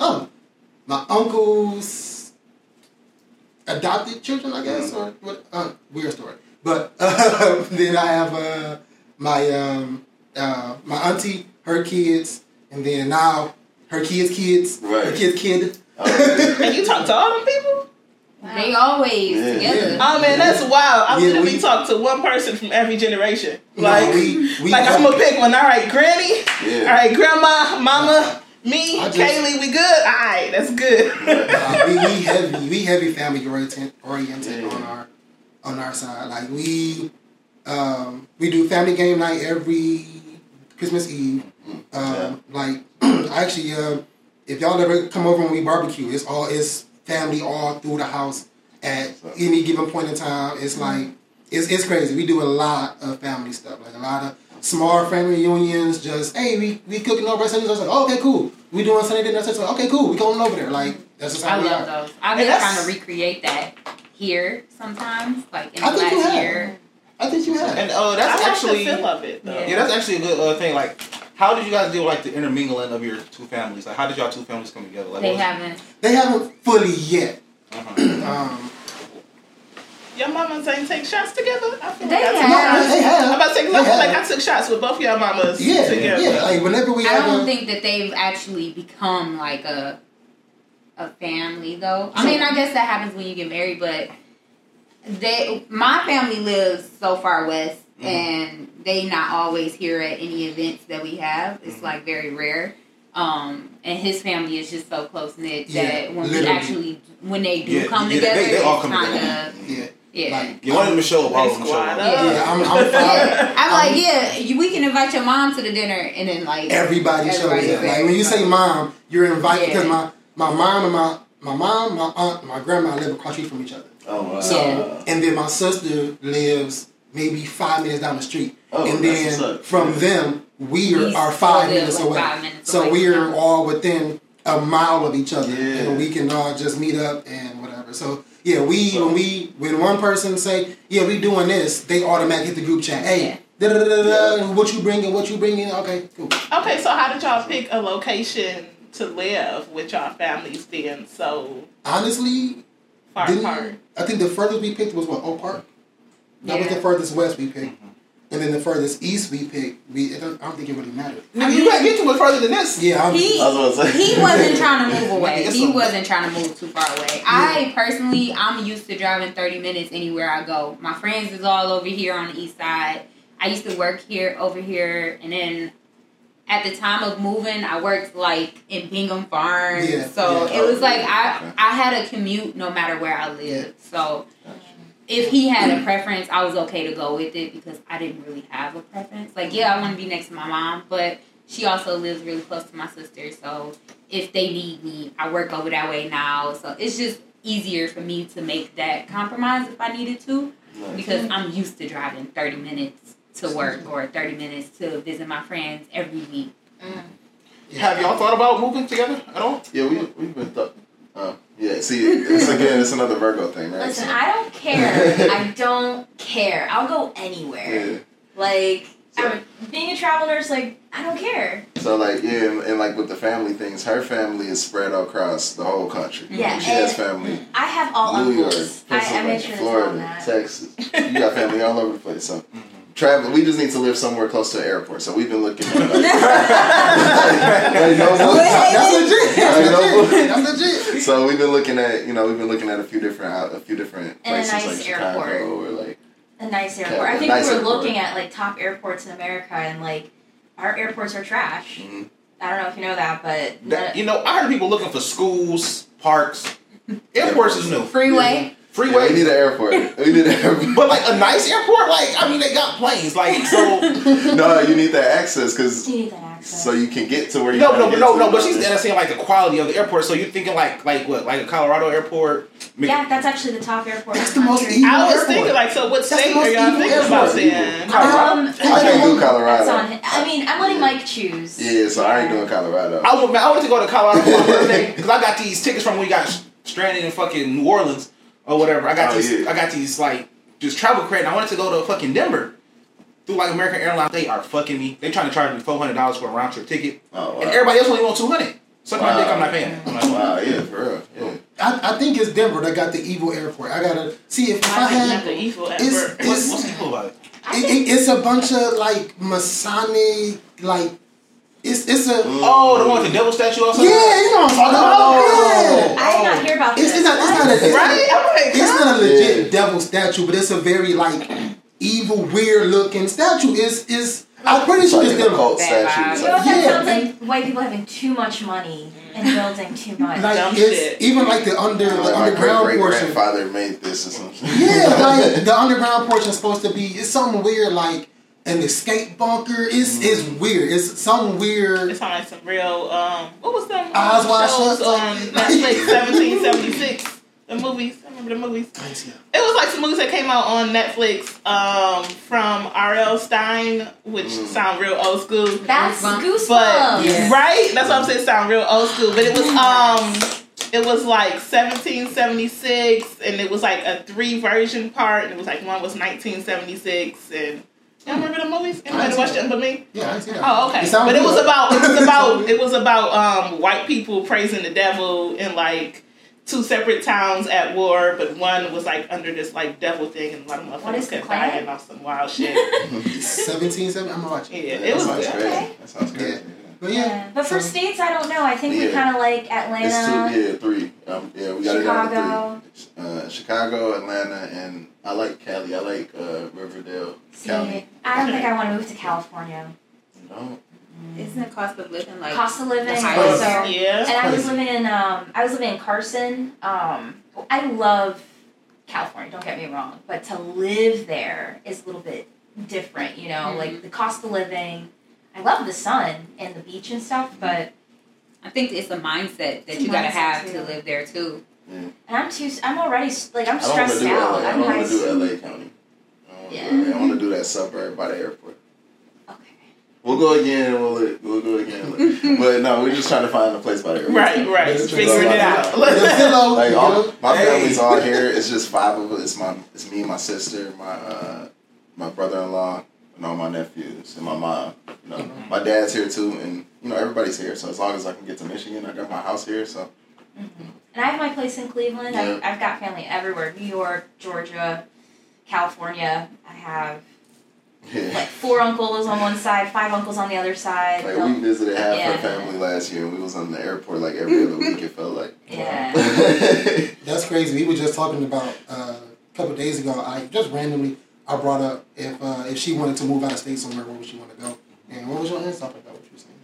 oh my uncle's adopted children, I guess, or what? Uh, weird story. But uh, then I have uh, my um, uh, my auntie, her kids, and then now her kids' kids, right. her kids' kid. Okay. and you talk to all them people? They always Yeah. together. Oh man, that's wild. I Yeah, literally we- talk to one person from every generation. No, Like, we, we like I'm gonna pick one. All right, Granny. Yeah. All right, Grandma, Mama, me, just- Kaylee. We good? All right, that's good. uh, we, we heavy we heavy family oriented oriented Yeah. on our on our side. Like we um, we do family game night every Christmas Eve. Um, Like actually, uh, if y'all ever come over when we barbecue, it's all it's family all through the house at any given point in time. It's like it's it's crazy. We do a lot of family stuff, like a lot of small family reunions. Just hey, we we cooking over at Sundays. I was like, oh, okay, cool. We doing Sunday dinner. So okay, cool. We going over there. Like that's just how I we love are. those. I've And been that's- trying to recreate that here sometimes, like in I the think you last have. year. I think you have. And uh, I that's like actually the feel of it though. Yeah. yeah, that's actually a good uh, thing. Like, how did you guys deal with like the intermingling of your two families? Like, how did y'all two families come together? Like, They haven't. They haven't fully yet. Uh-huh. Um, Your mamas ain't take shots together. I feel they like have. No, they have. I'm about to say, 'cause They I feel like have. I took shots with both your mamas Yeah, together. yeah. Like whenever we I have don't a, think that they've actually become like a a family though. I mean, I guess that happens when you get married, but they my family lives so far west Mhm. and they not always here at any events that we have. It's Mhm. like very rare. Um, and his family is just so close knit Yeah, that when we actually when they do Yeah, come yeah, together, they all it's come kind together. of yeah, yeah. like You wanted them to show up, all of them show up. up. yeah, I'm, I'm fine. I'm like, yeah, you, we can invite your mom to the dinner, and then like Everybody shows up. Like when you say mom, you're invited Yeah. because my my mom and my my mom, my aunt, my grandma live across the street from each other. Oh wow. So Yeah. and then my sister lives maybe five minutes down the street, Oh, and that's what's then from Yeah. them we are, are five minutes like, away. five minutes so away we are all within a mile of each other, Yeah. and we can all just meet up and whatever. So yeah, we So- when we when one person say yeah we doing this, they automatically hit the group chat. Hey, Yeah. da da da da. What you bringing? What you bringing? Okay, cool. Okay, so how did y'all pick a location to live with y'all families then so Honestly, far apart? I think the furthest we picked was what Oak Park. That was the furthest west we picked, and then the furthest east we picked. We it don't, I don't think it really mattered. Nigga, you gotta get too much further than this. Yeah, I'm, He I was about to say. he wasn't trying to move away. He a- wasn't trying to move too far away. I personally, I'm used to driving 30 minutes anywhere I go. My friends is all over here on the east side. I used to work here, over here, and then at the time of moving, I worked like in Bingham Farms. Yeah, so yeah. it was like I I had a commute no matter where I lived. So if he had a preference, I was okay to go with it because I didn't really have a preference. Like, yeah, I want to be next to my mom, but she also lives really close to my sister. So if they need me, I work over that way now. So it's just easier for me to make that compromise if I needed to because I'm used to driving 30 minutes to work or 30 minutes to visit my friends every week. Have y'all thought about moving together at all? Yeah, we we've been th- uh, yeah, see it's again it's another Virgo thing, right? Listen, So- I don't care. I don't care. I'll go anywhere. yeah. Like, So- being a travel nurse, like, I don't care. So like yeah, and, and like with the family things, her family is spread across the whole country. Yeah, she has family I have all New York, uncles. I, I Pennsylvania, to tell Florida. Texas. You got family all over the place. So travel. We just need to live somewhere close to an airport. So we've been looking. At, like, like, no- that's legit. I know. That's legit. That's legit. so we've been looking at you know we've been looking at a few different out a few different And a places nice like Chicago airport. or like A nice Yeah, airport. I a think nice we were airport. looking at, like, top airports in America, and, like, our airports are trash. Mhm. I don't know if you know that, but That, you know, I heard people looking for schools, parks. Airports is new. Freeway. Yeah, we need an airport. We need an airport. But like a nice airport, like I mean, they got planes, like so. no, you need that access because you need that access. so you can get to where you. No, trying no, but get no, to, no. But she's there saying like the quality of the airport. So you're thinking like like what, like a Colorado airport? Mc- yeah, that's actually the top airport. That's the most evil I was airport. thinking like, so what That's state are y'all thinking about airport. then? Colorado. Um, I can't do Colorado. On. I mean, I'm letting Mike choose. Yeah, so I ain't doing Colorado. I went, I went to go to Colorado for my birthday because I got these tickets from when we got stranded in fucking New Orleans or whatever. I got Oh, these, yeah. I got these like just travel credit. I wanted to go to fucking Denver through like American Airlines. They are fucking me. They trying to charge me four hundred dollars for a round trip ticket, Oh wow. and everybody else only want two hundred. Suck my Wow. dick, I'm not paying. I'm like, Wow, yeah, for real. Yeah. I, I think it's Denver that got the evil airport. I gotta see if, if I I had the evil It's- it's- what's, what's evil about it? It, it, it's a bunch of like Masonic, like it's it's a Mm. Oh, the one with the devil statue outside. yeah, you know what I'm talking about. Oh. about. I did not hear about Yeah. It's, this. it's not it's not a it's, Right? I'm it's not a legit Yeah. devil statue, but it's a very like evil, weird looking statue. Is is I'm pretty It's sure like it's an them. occult Bad statue. You know that Yeah, sounds like? White people having too much money and building too much. Like Dumb it's shit. even like the under like the my great underground great portion. grandfather made this or something. Yeah, like the underground portion is supposed to be it's something weird like an escape bunker. It's it's weird. It's some weird. It sounds like some real, um, what was them Eyes wide shows shut. on Netflix, 1776? The movies. I remember the movies. I ain't. It was like some movies that came out on Netflix um, from R.L. Stine, which Mm. sound real old school. That's Goosebumps. goosebumps. But Yeah. right, that's what I'm saying. Sound real old school, but it was um, it was like 1776, and it was like a three version part, and it was like one was 1976, and y'all remember the movies? Anybody watched it but me? Yeah, I see that. Oh, okay. It But it was good. about it was about it was about um white people praising the devil in like two separate towns at war, but one was like under this like devil thing, and a lot of motherfuckers kept plan? dying off some wild shit. 17, 17, I'm gonna watch yeah, it. it was that good. sounds crazy. Okay. That sounds crazy. Yeah. But yeah, Yeah. But for so- states, I don't know. I think we kind of like It's Atlanta. two, yeah, three. Um, yeah, we got Chicago. it down to three. Uh, Chicago, Atlanta, and I like Cali. I like uh, Riverdale See, County. I don't think I want to move to California. No, Isn't the cost of living like Cost of living, the so? Yeah. And I was living in um I was living in Carson. Um I love California, don't get me wrong, but to live there is a little bit different, you know, Mhm. like the cost of living. I love the sun and the beach and stuff, but I think it's a mindset that It's you gotta have too. to live there too. and I'm too I'm already like I'm I don't want to stressed do out. LA. I I'm don't want to do LA County. I don't Yeah. wanna do I want to do that suburb by the airport. Okay. We'll go again. We'll we'll go again. but no, we're just trying to find a place by the airport. Right, right. It's Figuring it out. Get a pillow. Like all, my Hey. family's all here. It's just five of us. It's my it's me, my sister, my uh, my brother in law, and all my nephews, and my mom. You know, Mm-hmm. my dad's here too, and you know everybody's here. So as long as I can get to Michigan, I got my house here. So And I have my place in Cleveland. Yeah. I, I've got family everywhere. New York, Georgia, California. I have yeah. like four uncles on one side, five uncles on the other side. Like No- we visited half Yeah. her family last year, and we was on the airport like every other week. It felt like. Yeah. That's crazy. We were just talking about uh, a couple of days ago. I just randomly I brought up if uh, if she wanted to move out of state somewhere, where would she want to go? And what was your answer? I forgot what you were saying.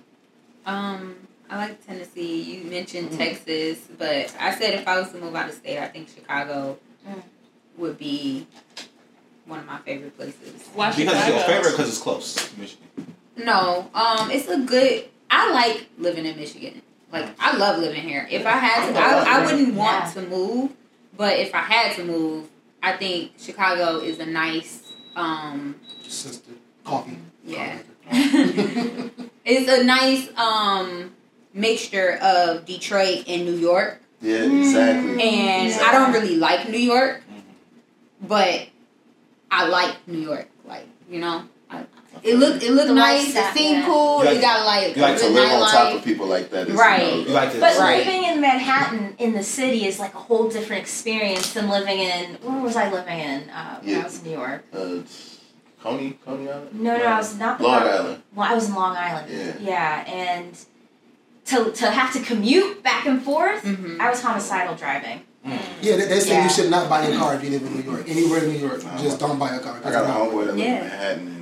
Um, I like Tennessee. You mentioned Mm. Texas, but I said if I was to move out of state, I think Chicago Mm. would be one of my favorite places. Why Because it's your favorite because it's close Michigan. No, um, it's a good. I like living in Michigan. Like I love living here. If I had to, I, I wouldn't want Yeah. to move, but if I had to move, I think Chicago is a nice. Um, Sister, coffee. yeah, Coffee. it's a nice um mixture of Detroit and New York. yeah, exactly. and Exactly. I don't really like New York, but I like New York. Like you know, I, it looked it looked The nice. lifestyle, It seemed yeah. cool. You like- it got like You like to good live on top of people like that, is, Right. You, know, You like to But Right. living in Manhattan in the city is like a whole different experience than living in where was I living in uh, when I Yeah. was in New York? uh, Coney, Coney Island. No, no, I was not the Long part- Island. Well, I was in Long Island. Yeah. Yeah, and to to have to commute back and forth, Mhm. I was homicidal driving. Yeah, they, they say Yeah. you should not buy a car if you live in New York. Anywhere in New York, just don't buy a car. I got a homeboy that lived Yeah. in Manhattan and he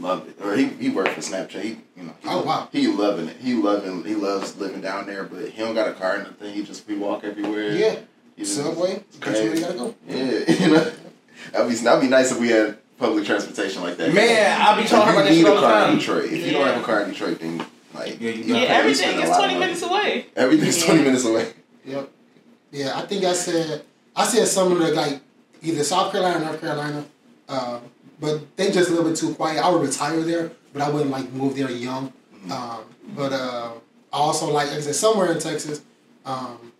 loved it. Or he, he worked for Snapchat. He you know he, Oh, wow. he loving it. He loving he loves living down there, but he don't got a car or nothing. He just we walk everywhere. Yeah, He just- subway. it's That's where you gotta go. Yeah, you know. That'd be that'd be nice if we had public transportation like that. Man, I'll be talking Like, about you need a all the car in. Detroit. If you don't have a car in Detroit, then like Yeah, you you Yeah, everything is 20 minutes away. Everything's Yeah. twenty minutes away. Yep. Yeah, I think I said I said some of the like either South Carolina or North Carolina, uh, but they just a little bit too quiet. I would retire there, but I wouldn't like move there young. Um, but uh, I also like, like I said, somewhere in Texas. Um,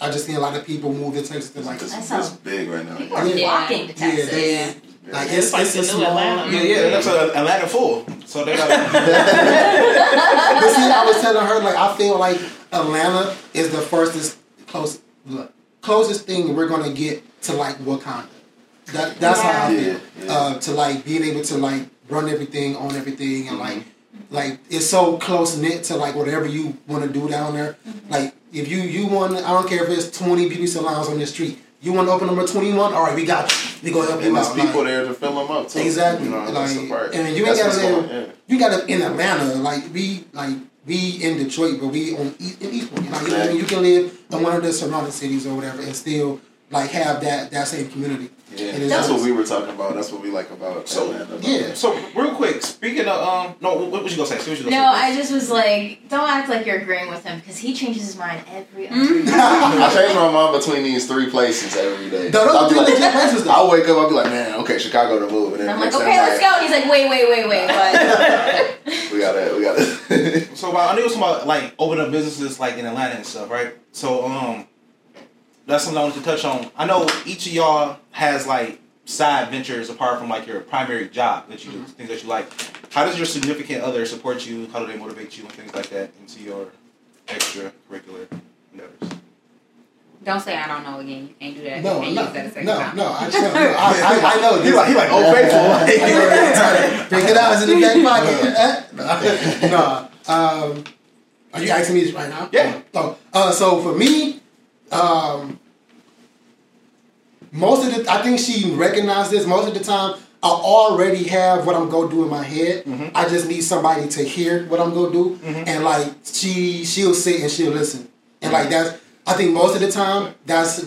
I just see a lot of people move to Texas. They're like, This That is sounds- big right now. People are Yeah. flocking to yeah, Texas. they, Yeah. like Yeah. it's, It's like it's a new small. Atlanta. Yeah, yeah, that's a Atlanta full. So they got. but see, I was telling her like I feel like Atlanta is the first close look, closest thing we're gonna get to like Wakanda. That that's how I feel. yeah. Uh, to like being able to like run everything on everything and like like it's so close knit to like whatever you want to do down there. Like if you you want, I don't care if it's twenty beauty salons on the street. You want to open number twenty one? All right, we got you. We gonna help And you there's out. people like, there to fill them up too. Exactly. You know, that's the Like, and you ain't gotta what's live- going- yeah. you got to in Atlanta, like we like we in Detroit, but we on East, in Eastwood. You know, you, I mean, you can live in one of the surrounding cities or whatever, and still like have that that same community. Yeah, It is that's what we were talking about. That's what we like about So, Atlanta. Yeah. So real quick, speaking of um, no, what, what was you gonna say? What you gonna No, say? I just was like, don't act like you're agreeing with him because he changes his mind every other Mhm. day. I change my mind between these three places every day. No, those I'll are be three like, legit places. I'll wake up. I'll be like, man, okay, Chicago to move, and then And I'm like, okay, let's go. And he's like, wait, wait, wait, wait. What? We gotta, we gotta. So about, I knew it was about like opening up businesses like in Atlanta and stuff, right? So um, that's something I wanted to touch on. I know each of y'all has like side ventures apart from like your primary job that you do, things that you like. How does your significant other support you? How do they motivate you and things like that into your extracurricular endeavors? Don't say I don't know again. You can't do that. No, no, use that a second no, time. no. I, just, no, I, I, I know. He like he like oh faithful. Break it out. It's in the back pocket. no. Um, are you asking me this right now? Yeah. Oh, uh, so for me, um, most of the, I think she recognized this. Most of the time, I already have what I'm gonna do in my head. I just need somebody to hear what I'm gonna do, and like she, she'll sit and she'll listen, and like that's. I think most of the time, that's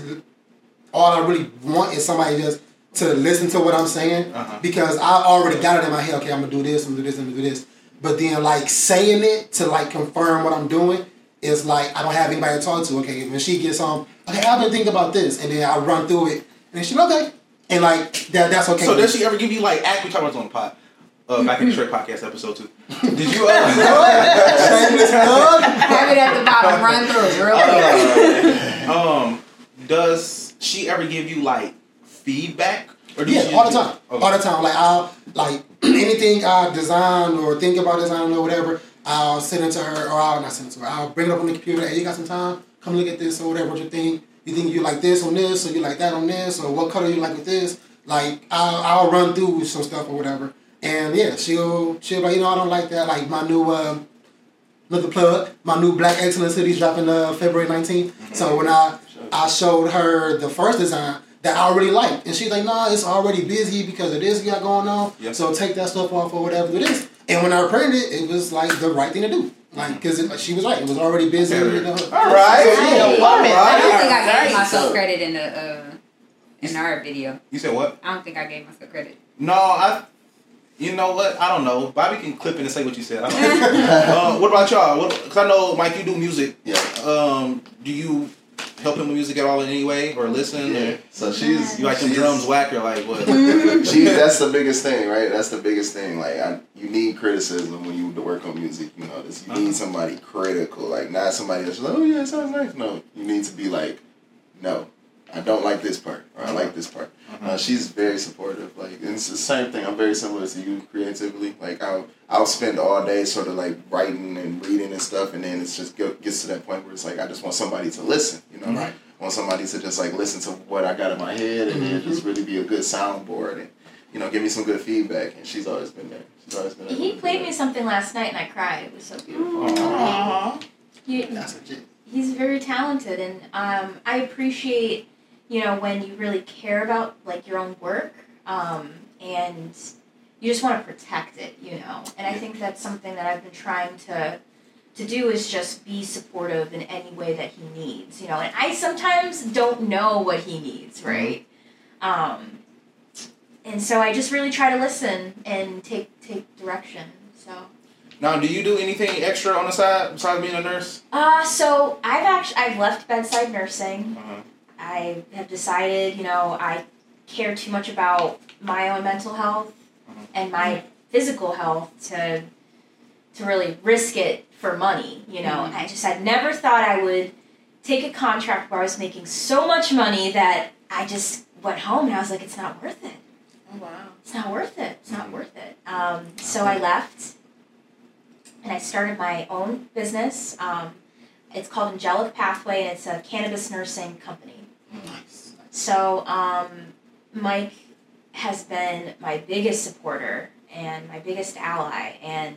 all I really want is somebody just to listen to what I'm saying Uh-huh. because I already got it in my head. Okay, I'm gonna do this, I'm gonna do this, I'm gonna do this. But then like saying it to like confirm what I'm doing is like I don't have anybody to talk to. Okay, when she gets home, okay, I've been thinking about this, and then I run through it, and then she's okay, and like that that's okay. So does she ever give you like act? We talked about this on the pod. Uh, back in the Shrek podcast episode two. Did you? Uh, Shameless plug. Have it at the bottom. Run through real quick. um, does she ever give you like feedback? Or do Yeah, she all the time. Okay. All the time. Like I'll like anything I design or think about design or whatever, I'll send it to her or I'll not send it to her. I'll bring it up on the computer. Hey, you got some time? Come look at this or whatever. What you think? You think you like this on this or you like that on this or what color you like with this? Like I'll, I'll run through some stuff or whatever. And yeah, she'll she'll be like, you know, I don't like that. Like my new um, another plug, my new Black Excellence hoodie's dropping uh, February 19th. So when I I showed her the first design that I already liked, and she's like, "Nah, it's already busy because of this we got going on. Yep. So take that stuff off or whatever. Do this." And when I printed it, it was like the right thing to do, like because she was right. It was already busy. Okay. You know? All right. Hey, All woman. I don't think I gave Nice. myself credit in the uh, in our video. You said what? I don't think I gave myself credit. No, I. You know what? I don't know. Bobby can clip in and say what you said. I don't know. uh, what about y'all? Because I know, Mike, you do music. yeah. Um, do you help him with music at all in any way, or listen? Yeah. Or So she's you like them drums whack or like what? she that's the biggest thing, right? That's the biggest thing. Like I, you need criticism when you work on music. You know this. You Uh-huh. need somebody critical, like not somebody that's like, oh yeah, it sounds nice. No, you need to be like, no, I don't like this part, or I like this part. Uh-huh. Uh, she's very supportive. Like and it's the same thing. I'm very similar to you creatively. Like I'll I'll spend all day sort of like writing and reading and stuff, and then it's just get, gets to that point where it's like I just want somebody to listen. You know, Right. I want somebody to just like listen to what I got in my head, and then Mm-hmm. just really be a good soundboard and you know give me some good feedback. And she's always been there. She's always been. able He to played that. me something last night and I cried. It was so beautiful. Aww. You, That's legit. he's very talented and um, I appreciate you know when you really care about like your own work um, and you just want to protect it you know? And I think that's something that I've been trying to to do is just be supportive in any way that he needs you know? And I sometimes don't know what he needs right? Um, and so I just really try to listen and take take direction so. Now, do you do anything extra on the side besides being a nurse? uh, so I've actually I've left bedside nursing. Uh-huh. I have decided, you know, I care too much about my own mental health Mhm. and my physical health to to really risk it for money. You know, I just had never thought I would take a contract where I was making so much money that I just went home and I was like, it's not worth it. Oh, wow. It's not worth it. It's not worth it. Um, so I left and I started my own business. Um, it's called Angelic Pathway and it's a cannabis nursing company. Nice. So, um, Mike has been my biggest supporter and my biggest ally. And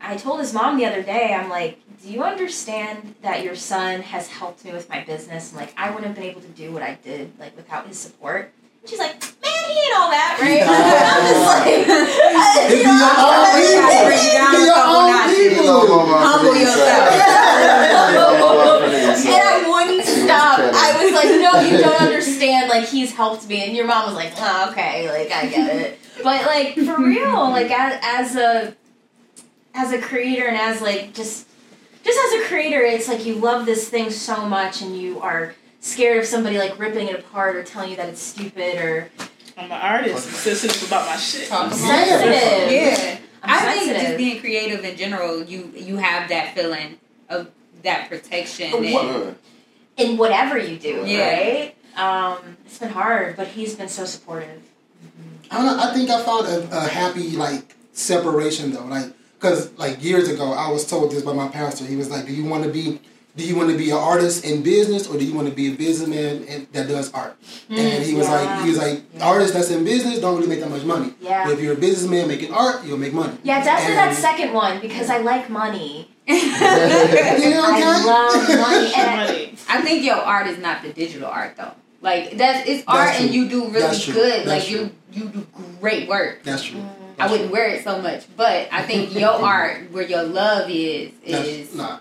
I told his mom the other day, I'm like, do you understand that your son has helped me with my business? And like, I wouldn't have been able to do what I did, like, without his support. And she's like, man, he ain't all that, right? I'm just like, It be you know, your own people. gotta bring was like, no, you don't understand. like he's helped me, and your mom was like, oh, okay, like I get it. But like for real, like as, as a as a creator and as like just just as a creator, it's like you love this thing so much, and you are scared of somebody like ripping it apart or telling you that it's stupid or I'm an artist. Sensitive about my shit. Talk I'm sensitive. Yeah. I'm I think just being creative in general, you you have that feeling of that protection. Oh, what- and- Sure. In whatever you do, Yeah. right? Um, it's been hard, but he's been so supportive. I don't know. I think I found a, a happy like separation though, like because like years ago I was told this by my pastor. He was like, "Do you want to be, do you want to be an artist in business, or do you want to be a businessman and, that does art?" Mm, and he was like, he was like, "Artist that's in business don't really make that much money. Yeah. If you're a businessman making art, you'll make money." Yeah, definitely And- that second one because I like money. You know, I love money, and I, I think your art is not the digital art though. Like that's it's That's art true. and you do really That's true. good. That's like you you do great work. That's true. Mm. I wouldn't wear it so much, but I think your art, where your love is, That's, is nah.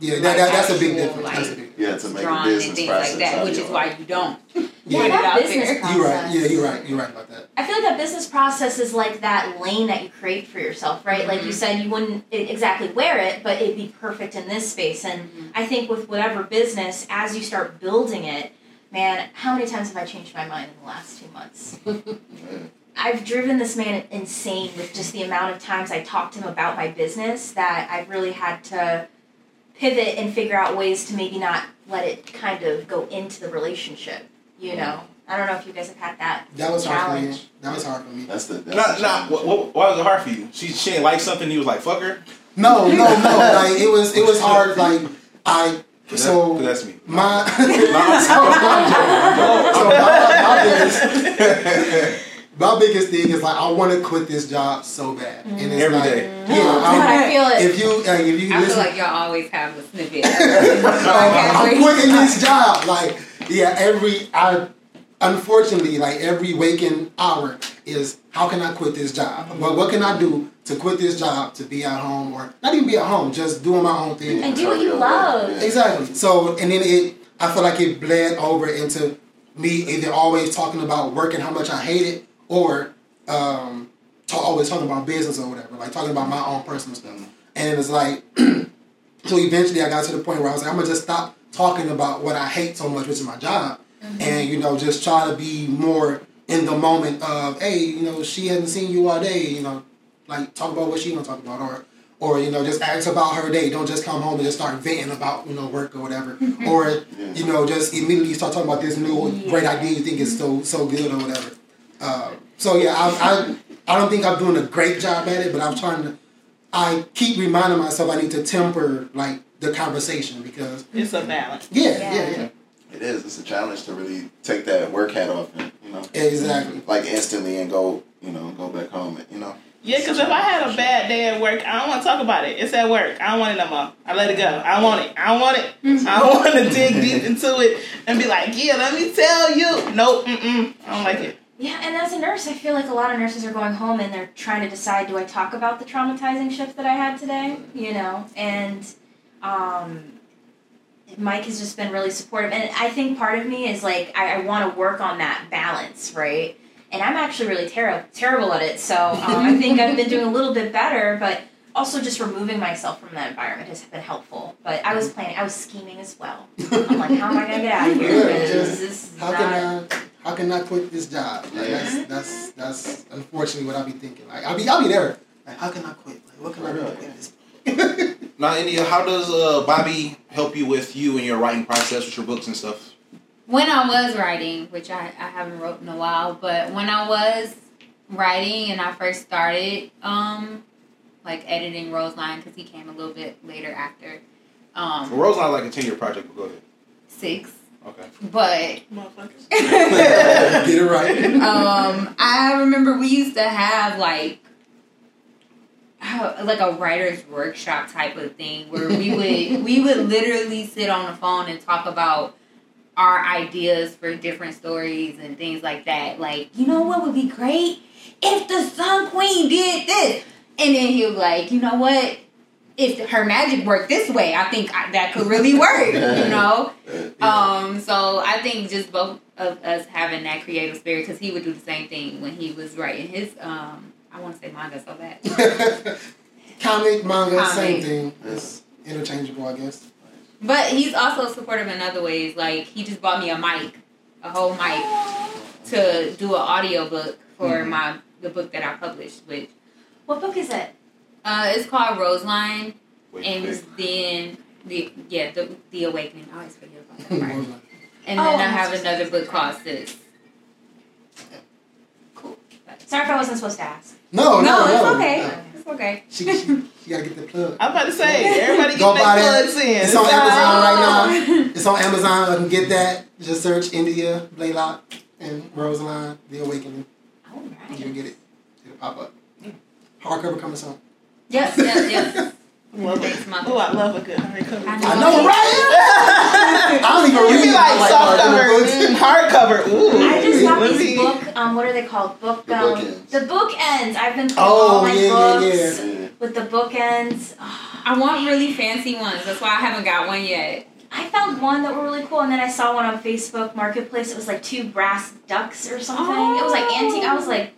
Yeah, that, that, that's a big difference. like, that's a big. Yeah, to make a drawn and business things process like that, which is why you don't yeah, put it that business there. process. You're right. Yeah, you're right. You're right about that. I feel like that business process is like that lane that you create for yourself, right? Like you said, you wouldn't exactly wear it, but it'd be perfect in this space. And Mhm. I think with whatever business, as you start building it, man, how many times have I changed my mind in the last two months? I've driven this man insane with just the amount of times I talked to him about my business that I've really had to pivot and figure out ways to maybe not let it kind of go into the relationship. You know, I don't know if you guys have had that. That was hard for me. Challenge. That was hard for me. That's the. That's Nah, the nah. What, what, why was it hard for you? She she didn't like something. You was like, fuck her. No, no, no. Like it was, it was hard. Like I, so that, 'cause that's me. my, I'm so my, my biggest, my biggest thing is like I want to quit this job so bad, and it's Every like, day. yeah, I'm, I oh, feel it. if you, like, if you I feel like y'all always have a snippet. I'm quitting this job. Like, yeah, every I unfortunately, like every waking hour is how can I quit this job? Mm-hmm. Well, what can I do to quit this job to be at home or not even be at home, just doing my own thing. And do what you love. Exactly. So and then it I feel like it bled over into me either always talking about work and how much I hate it or um ta- always talking about business or whatever, like talking about my own personal stuff. And it's like so eventually I got to the point where I was like, I'm gonna just stop talking about what I hate so much, which is my job. And you know, just try to be more in the moment of, hey, you know, she hasn't seen you all day, you know, like talk about what she gonna talk about or or you know just ask about her day. Don't just come home and just start venting about you know work or whatever. Or you know just immediately start talking about this new great idea you think is so so good or whatever uh, so yeah I, I I don't think I'm doing a great job at it but I'm trying to I keep reminding myself I need to temper like the conversation because It's a balance. yeah Yeah. yeah yeah, It is. It's a challenge to really take that work hat off and you know, exactly like instantly and go, you know, go back home. And, you know, Yeah, because if I had a bad day at work, I don't want to talk about it. It's at work. I don't want it no more. I let it go. I want it. I want it. I don't want to dig deep into it and be like, yeah, let me tell you. Nope, mm-mm. I don't like it. Yeah, and as a nurse, I feel like a lot of nurses are going home and they're trying to decide do I talk about the traumatizing shift that I had today, you know? And um, Mike has just been really supportive. And I think part of me is like, I, I want to work on that balance, right? And I'm actually really ter- terrible at it. So um, I think I've been doing a little bit better, but also just removing myself from that environment has been helpful. But I was planning, I was scheming as well. I'm like, how am I going to get out of here? Yeah, Because just this how not- can I how can I quit this job? Like, that's that's that's unfortunately what I'll be thinking. Like I'll be I'll be there. Like how can I quit? Like what can I do to quit this? Now, India, how does uh, Bobby help you with you and your writing process with your books and stuff? when I was writing, which I, I haven't wrote in a while, but when I was writing and I first started, um, like editing Roseline, because he came a little bit later after, Well, um, Rose not like a ten year project, but go ahead. six, Okay. but Get it right. um, I remember we used to have like like a writer's workshop type of thing where we would we would literally sit on the phone and talk about our ideas for different stories and things like that. Like, you know what would be great if the Sun Queen did this, and then he was like, you know what. if her magic worked this way, I think I, that could really work. You know. Um. So I think just both of us having that creative spirit, because he would do the same thing when he was writing his. Um. I want to say manga so bad. Comic, manga, same thing. It's interchangeable, I guess. But he's also supportive in other ways. Like he just bought me a mic, a whole mic, to do an audio book for my the book that I published. Which What book is it? uh, it's called Roseline, Wait, and it's then the yeah the the awakening. I always forget about that part. Cool. And Oh, then I have another book called Sis. Cool. Sorry if I wasn't supposed to ask. No, no, no, no. it's okay. no. It's okay. She, she, she gotta get the plug. I'm about to say, everybody Go get buy their that. plugs in. It's on Amazon all- right now. It's on Amazon. You can get that. Just search India, Blaylock, and Roseline, The Awakening. All You'll right. get it. It'll pop up. Hardcover coming soon. Yes, yes, yes. Love Thanks, it. Mom. Oh, I love a good hardcover. I I know, right? I don't even You read. be like I soft cover, hardcover mm, hardcover. Ooh, I just got these me- book. Um, what are they called? Book. The um, bookends. The bookends. I've been putting Oh, all my yeah, yeah, books Yeah. with the bookends. I want really fancy ones. That's why I haven't got one yet. I found one that were really cool, and then I saw one on Facebook Marketplace. It was like two brass ducks or something. It was like antique. I was like,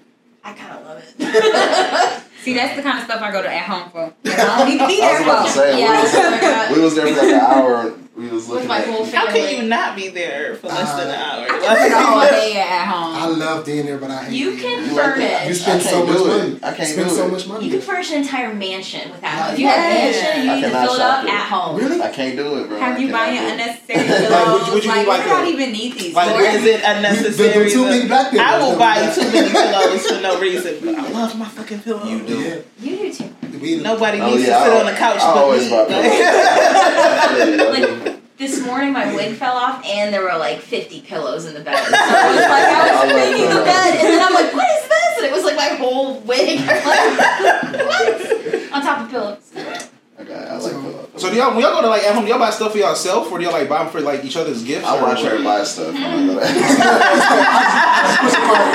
I kind of love it. See, that's the kind of stuff I go to at home for. I don't need to be I there was about to for. say, Yeah, we, something like that. was, we was there for like an hour. We was With my at whole How family. can you not be there for less than an hour? I spend a whole day at home. I love being there, but I hate You can there. You like? You spend so much it. money. I can't spend so much money. You can furnish an entire mansion with that. Yeah. If you have a mansion, you need to fill it up there. at home. Really? I can't do it, bro. Have you cannot buying unnecessary Like, pillows? would you- would you like, do like where do I a- even need these like, is it The, the, unnecessary? two big black people. I will buy too many pillows for no reason, but I love my fucking pillows. You do. You do too. We, Nobody Oh, needs yeah, to sit I- on the couch I but always me. buy. Like this morning, my wig fell off, and there were like 50 pillows in the bed. So I was like, I I was love making the bed, and then I'm like, what is this? And it was like my whole wig. Like, what? On top of pillows. Okay, I like pillows. So do y'all when y'all go to like at home, do y'all buy stuff for yourself or do y'all like buy them for like each other's gifts? I or watch her what? buy stuff. when I go there.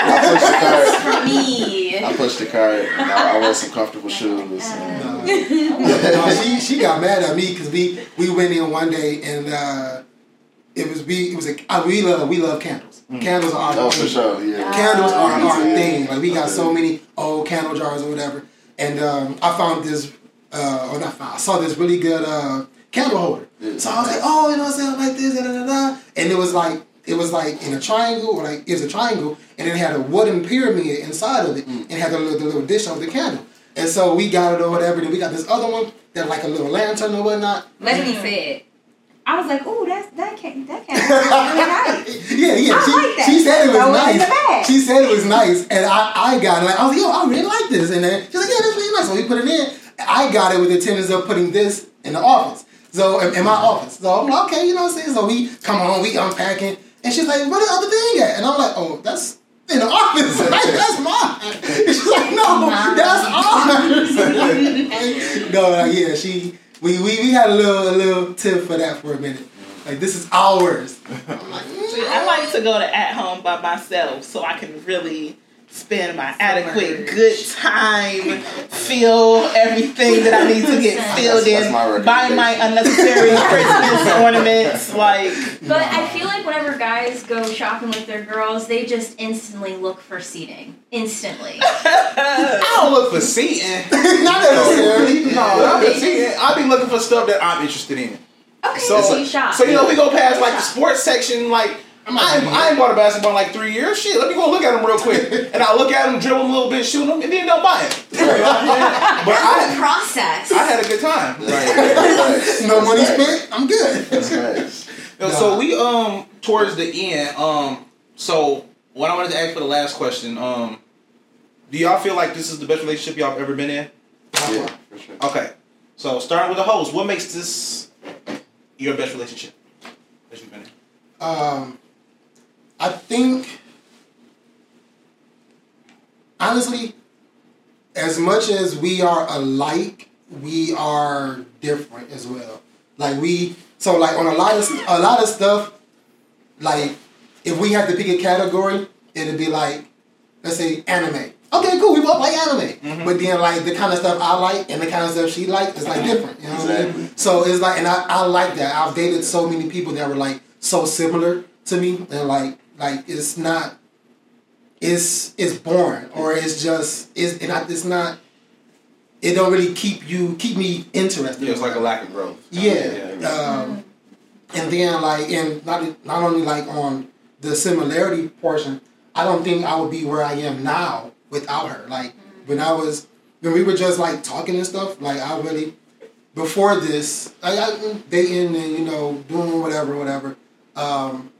I push the cart. For me. I pushed the cart. And I, I wear some comfortable shoes. And, no, she she got mad at me because we we went in one day and uh, it was we it was a uh, we love we love candles. Candles are our oh, for thing. sure. Yeah. Candles are our too. thing. Like we got so many old candle jars or whatever. And um, I found this uh, or not found. I saw this really good uh, candle holder. Yeah. So I was like, oh, you know what I'm saying, like this, da, da, da, da. and it was like it was like in a triangle, or like it was a triangle, and it had a wooden pyramid inside of it, mm. and it had the little, the little dish of the candle. And so we got it or whatever. Then we got this other one that like a little lantern or whatnot. Leslie mm. said. I was like, ooh, that's that can't that can't really nice. yeah, yeah. I she, like that. she said it was Throw it in the nice. bag. She said it was nice, and I, I got it. Like I was like, yo, I really like this. And then she's like, yeah, that's really nice. So we put it in. I got it with the intentions of putting this in the office. So in, in my office. So I'm like, okay, you know what I'm saying. So we come home, we unpacking, and she's like, where the other thing at? And I'm like, oh, that's. In the office, like, that's mine. And she's like, no, that's ours. no, like, yeah, she, we, we, we had a little, a little tip for that for a minute. Like, this is ours. I'm like, See, I like to go to at home by myself so I can really spend my adequate good time, feel everything that I need to get filled That's- that's in, my buy my recommendation. unnecessary Christmas ornaments, like But I feel like whenever guys go shopping with their girls, they just instantly look for seating. Instantly. I don't look for seating. not necessarily. No, not for seating. I be looking for stuff that I'm interested in. Okay, So, so, you shop. so you know, we go past like the sports section. Like I, ain't, I ain't bought a basketball in like three years. Shit, let me go look at them real quick. And I look at them, dribble them a little bit, shoot them, and then don't buy it. You know I'm saying? but the I, process. I had a good time. Facts. No money That's spent. I'm good. That's facts. Yo, So we um towards the end um so what I wanted to ask for the last question um do y'all feel like this is the best relationship y'all have ever been in? Yeah, for sure. Okay, so starting with the host, what makes this your best relationship that you've been in? Um, I think, honestly, as much as we are alike, we are different as well. Like we, so like on a lot of a lot of stuff, like if we had to pick a category, it'd be like, let's say anime. Okay, cool. We both like anime, Mhm. but then like the kind of stuff I like and the kind of stuff she like is like different. You know what I mean? So it's like, and I, I like that. I've dated so many people that were like so similar to me, and like like it's not, it's it's boring or it's just it's I, it's not. It don't really keep you keep me interested. Yeah, it's like a lack of growth. Yeah. Um, and then like and not not only like on the similarity portion, I don't think I would be where I am now without her. Like when I was when we were just like talking and stuff, like I really before this, I, I dating and you know doing whatever, whatever. Um,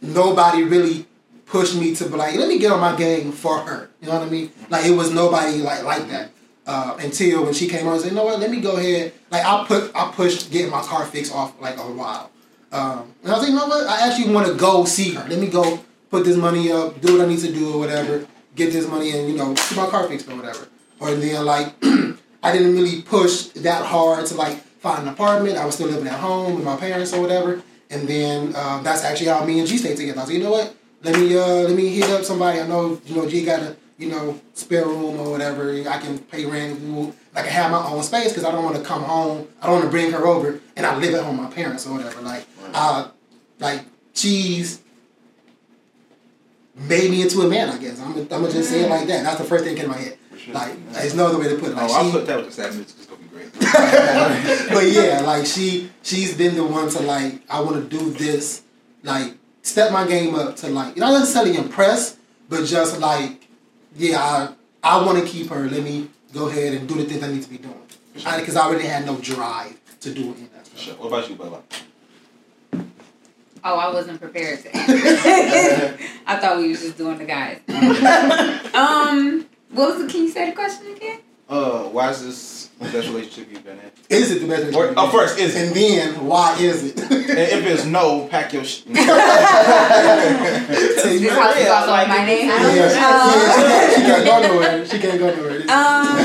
nobody really pushed me to be like, let me get on my game for her. You know what I mean? Like it was nobody like like that uh, until when she came on and said, you know what, let me go ahead. Like I put I pushed getting my car fixed off like a while. Um, and I was like, you know what, I actually want to go see her. Let me go put this money up, do what I need to do or whatever, get this money and you know get my car fixed or whatever. Or then like I didn't really push that hard to like find an apartment. I was still living at home with my parents or whatever. And then uh, that's actually how me and G stayed together. I was like, you know what? Let me uh, let me hit up somebody. I know you know G got a you know spare room or whatever. I can pay rent. I can have my own space because I don't want to come home. I don't want to bring her over and I live at home with my parents or whatever. Like uh, like she's made me into a man. I guess I'm. I'm gonna just say it like that. That's the first thing that came in my head. Like there's no other way to put it. Like Oh, she, I put that with the sad music. It's gonna be great. but yeah, like she she's been the one to like I want to do this, like step my game up to like You not necessarily impress, but just like yeah, I I want to keep her. Let me go ahead and do the things I need to be doing because I, already had no drive to do any of that. Sure. What about you, Bella? Oh, I wasn't prepared to answer. I thought we was just doing the guys. um, what was the? Can you say the question again? Uh, why is this the best relationship you've been in? Is it the best? Or, oh, first, is it? and then why is it? And if it's no, pack your shit. Tell you This right. house is yeah, like, my name. Yeah, yeah, she, can't, she can't go nowhere. She can't go nowhere. Um,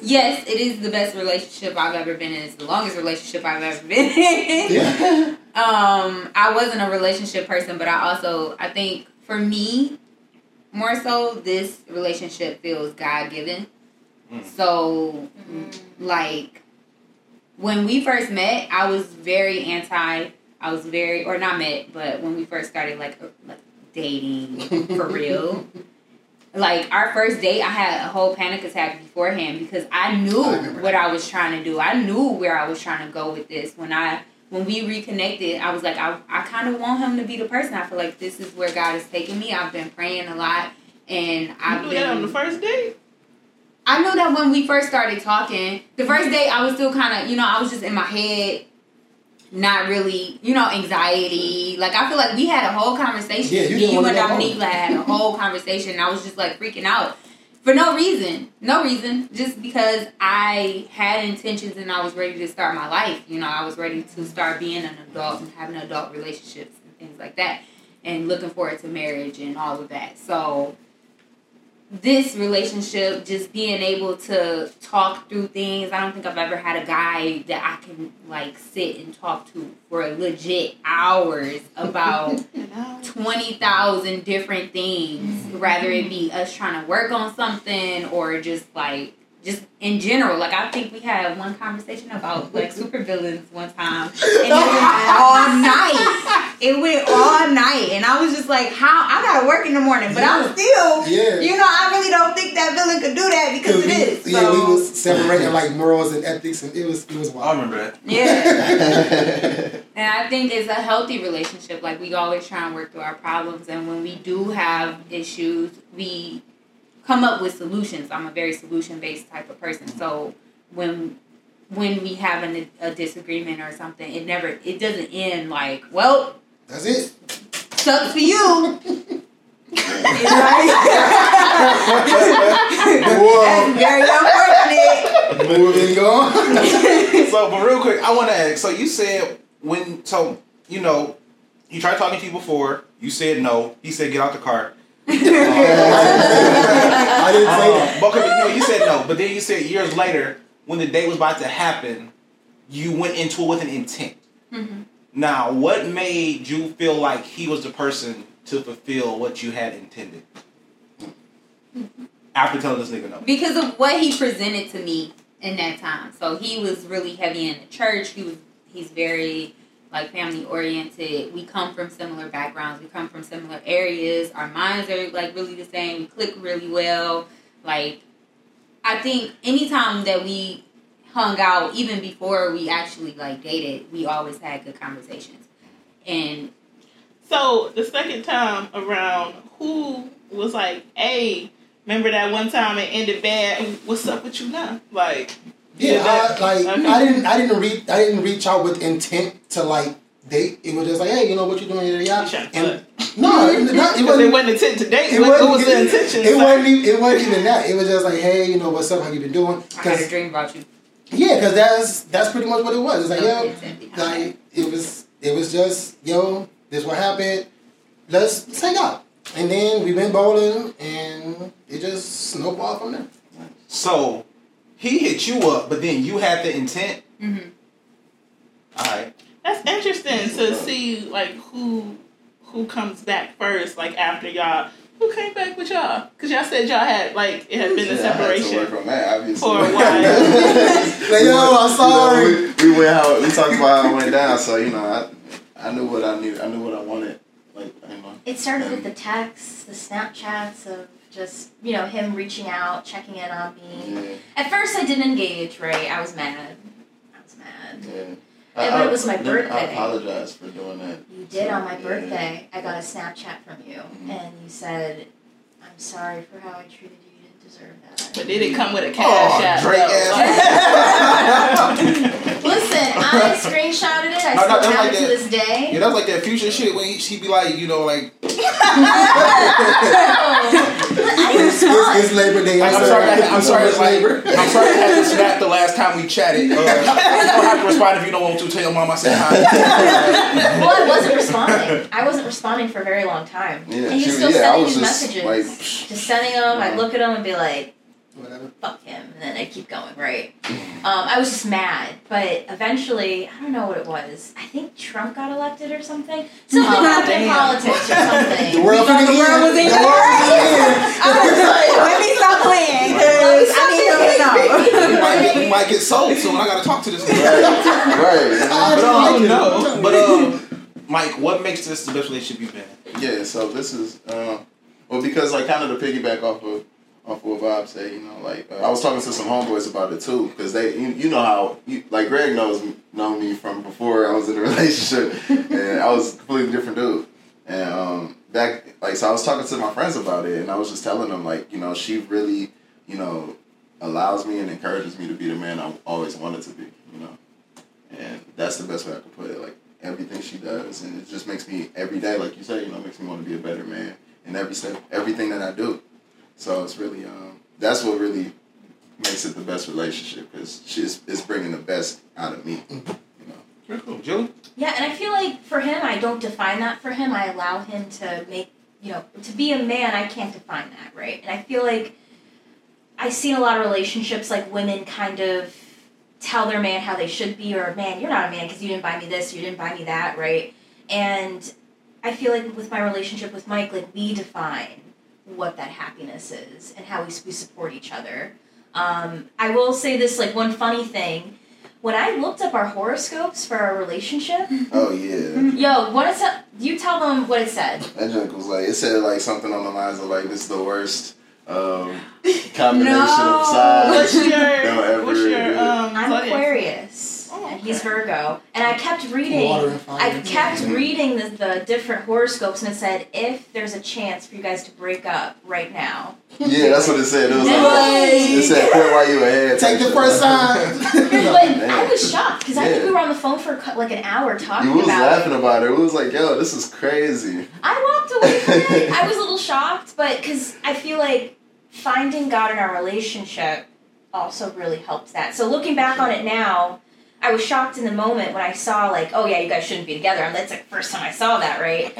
yes, it is the best relationship I've ever been in. It's the longest relationship I've ever been in. yeah. Um, I wasn't a relationship person, but I also I think for me, more so this relationship feels God given. Mm. So like when we first met, I was very anti. I was very or not met, but when we first started like uh, like dating for real. Like our first date, I had a whole panic attack beforehand because I knew I what. I was trying to do. I knew where I was trying to go with this. When I when we reconnected, I was like, I, I kind of want him to be the person. I feel like this is where God is taking me. I've been praying a lot, and I've You been. do that on the first date? I knew that when we first started talking, the first day I was still kind of, you know, I was just in my head, not really, you know, anxiety. Like I feel like we had a whole conversation. Yeah, you Me, didn't you and go home. Dominique had a whole conversation. And I was just like freaking out for no reason, no reason, just because I had intentions and I was ready to start my life. You know, I was ready to start being an adult and having adult relationships and things like that, and looking forward to marriage and all of that. So this relationship, just being able to talk through things. I don't think I've ever had a guy that I can like sit and talk to for legit hours about twenty thousand different things. Rather it be us trying to work on something or just like just in general. Like I think we had one conversation about like supervillains one time, and it went all night. It went all night, and I was just like, "How? I gotta work in the morning, but I'm still." Yeah. You know, I really don't think that villain could do that because it we, is. Yeah, we So, was separating like morals and ethics, and it was it was I remember that. yeah. And I think it's a healthy relationship. Like we always try and work through our problems, and when we do have issues, we come up with solutions. I'm a very solution based type of person. So when when we have an, a disagreement or something, it never it doesn't end like, well, That's it. sucks for you. It's like- Whoa. That's very unfortunate. Moving on. so, but real quick, I want to ask. So you said when, so you know, you tried talking to you before. You said no. He said get out the car. I didn't say that. But okay, no, you said no. But then you said years later, when the date was about to happen, you went into it with an intent. Mhm. Now, what made you feel like he was the person to fulfill what you had intended? after telling this nigga no? because of what he presented to me in that time. So he was really heavy in the church. He was he's very like family oriented. We come from similar backgrounds. We come from similar areas. Our minds are like really the same. We click really well. Like I think anytime that we hung out, even before we actually like dated, we always had good conversations. And So the second time around, who was like, "Hey, remember that one time it ended bad? What's up with you now?" Like, Yeah, I, like. I didn't, I didn't reach, I didn't reach out with intent to like date. It was just like, hey, you know what you're doing? Yeah, You yeah. And no, it, not, it wasn't. wasn't intent to date. It What, wasn't, what was the intention? It sir? wasn't, even, it wasn't even that. It was just like, hey, you know what's up? How you been doing? I had a dream about you. yeah, cause that's that's pretty much what it was. It's like, No yo, intent behind like it was, it was just, yo, this what happened. Let's let's hang out. And then we went bowling, and it just snowballed from there. So he hit you up, but then you had the intent. Mhm. All right. That's interesting to see like who who comes back first, like after y'all. Who came back with y'all? Because y'all said y'all had like it had been a Yeah, I had to work separation. that, obviously. for a while. Like, yo, I'm sorry. You know, we, we went how we talked about how it went down, so you know, I I knew what I knew. I knew what I wanted. Like you know. It started with the texts, the Snapchats of just, you know, him reaching out, checking in on me. Yeah, At first, I didn't engage, right? I was mad. I was mad. yeah. Yeah, but it was my birthday. I apologize for doing that. You did on my Yeah. birthday. I got a Snapchat from you, Mhm. and you said, I'm sorry for how I treated you. You didn't deserve that. But did it come with a Oh, cash app? Drake though? ass. Listen, I screenshotted it. I No, no, still that's have like it to that- this day. Yeah, that was like that future shit when he, she be like, you know, like, I It's, it's Labor Day. I'm so- sorry, I, I'm sorry, it's like, Labor. I'm sorry I had to snap the last time we chatted. Uh, you don't have to respond if you don't want to. Tell your mom I said hi. Well, I wasn't responding. I wasn't responding for a very long time. Yeah, and he's still yeah, sending was these messages. like, just sending them. I'd look at them and be like, Whatever. fuck him. And then I'd keep going, right? Um, I was just mad. But eventually, I don't know what it was. I think Trump got elected or something. Something Oh, happened in politics or something. The world thought finna the world end. was in The your world hands? finna I was like, let me stop playing because I need to know. we, might get, we might get sold soon. I gotta talk to this guy. right. end. But I um, like it. no. But um, Mike, what makes this the best relationship you've been? in? Yeah, so this is uh, well because like kind of to piggyback off of of what Bob said, you know, like uh, I was talking to some homeboys about it too because they you, you know how you, like Greg knows know me from before I was in a relationship and I was a completely different dude and um back like so I was talking to my friends about it and I was just telling them like you know she really you know allows me and encourages me to be the man I always wanted to be you know and that's the best way I could put it like everything she does, and it just makes me every day, like you say, you know, makes me want to be a better man And every step, everything that I do. So it's really, um, that's what really makes it the best relationship because she's it's bringing the best out of me. You know, Very cool. Julie? Yeah, and I feel like for him, I don't define that for him. I allow him to make, you know, to be a man, I can't define that, right? And I feel like I've seen a lot of relationships like women kind of tell their man how they should be, or man, you're not a man because you didn't buy me this, you didn't buy me that, right? And I feel like with my relationship with Mike, like we define what that happiness is and how we, we support each other. Um, I will say this, like one funny thing. When I looked up our horoscopes for our relationship, oh yeah, yo, what is that? You tell them what it said. that joke was like it said like something on the lines of like this is the worst um, combination No. of signs. What's your ever what's your um I'm zodiac? Aquarius, And he's. Virgo. And I kept reading. Water and fire. I kept reading the, the different horoscopes, and it said if there's a chance for you guys to break up right now. Yeah, that's what it said. It was like Nice. it said point while you ahead. Take the type first sign. but I was shocked because I think we were on the phone for like an hour talking You was about laughing it. about it. It was like, yo, this is crazy. I walked away from it. I was a little shocked, but because I feel like finding God in our relationship also really helped that. So looking back on it now, I was shocked in the moment when I saw like, oh yeah, you guys shouldn't be together. And that's like the first time I saw that, right?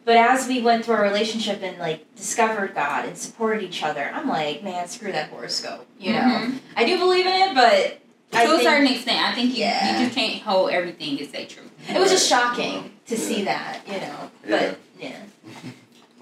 but as we went through our relationship and like discovered God and supported each other, I'm like, man, screw that horoscope. You know, Mhm. I do believe in it, but to a think certain extent, I think you, Yeah. you just can't hold everything and say true. it was just shocking to Yeah. see that. You know, but yeah.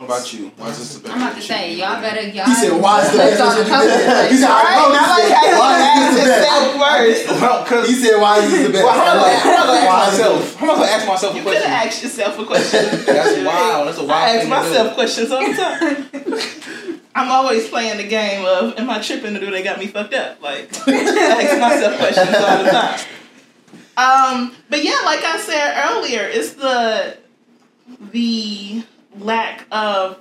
What about you? Why is this the best? I'm about to say, y'all better y'all. He said, "Why is the put best?" on the That's what you cover. He said, "I Right? know I like this you Why is asked this the best?" yourself first. Well, because He said, "Why is this the best?" well, how am I gonna, how am I gonna ask is it- myself? How am I gonna ask myself a You could have question? asked yourself a question. That's wild. That's a wild I ask thing to myself do. questions all the time. I'm always playing the game of, am I tripping to do they got me fucked up? Like, I ask myself questions all the time. Um, but yeah, like I said earlier, it's the the lack of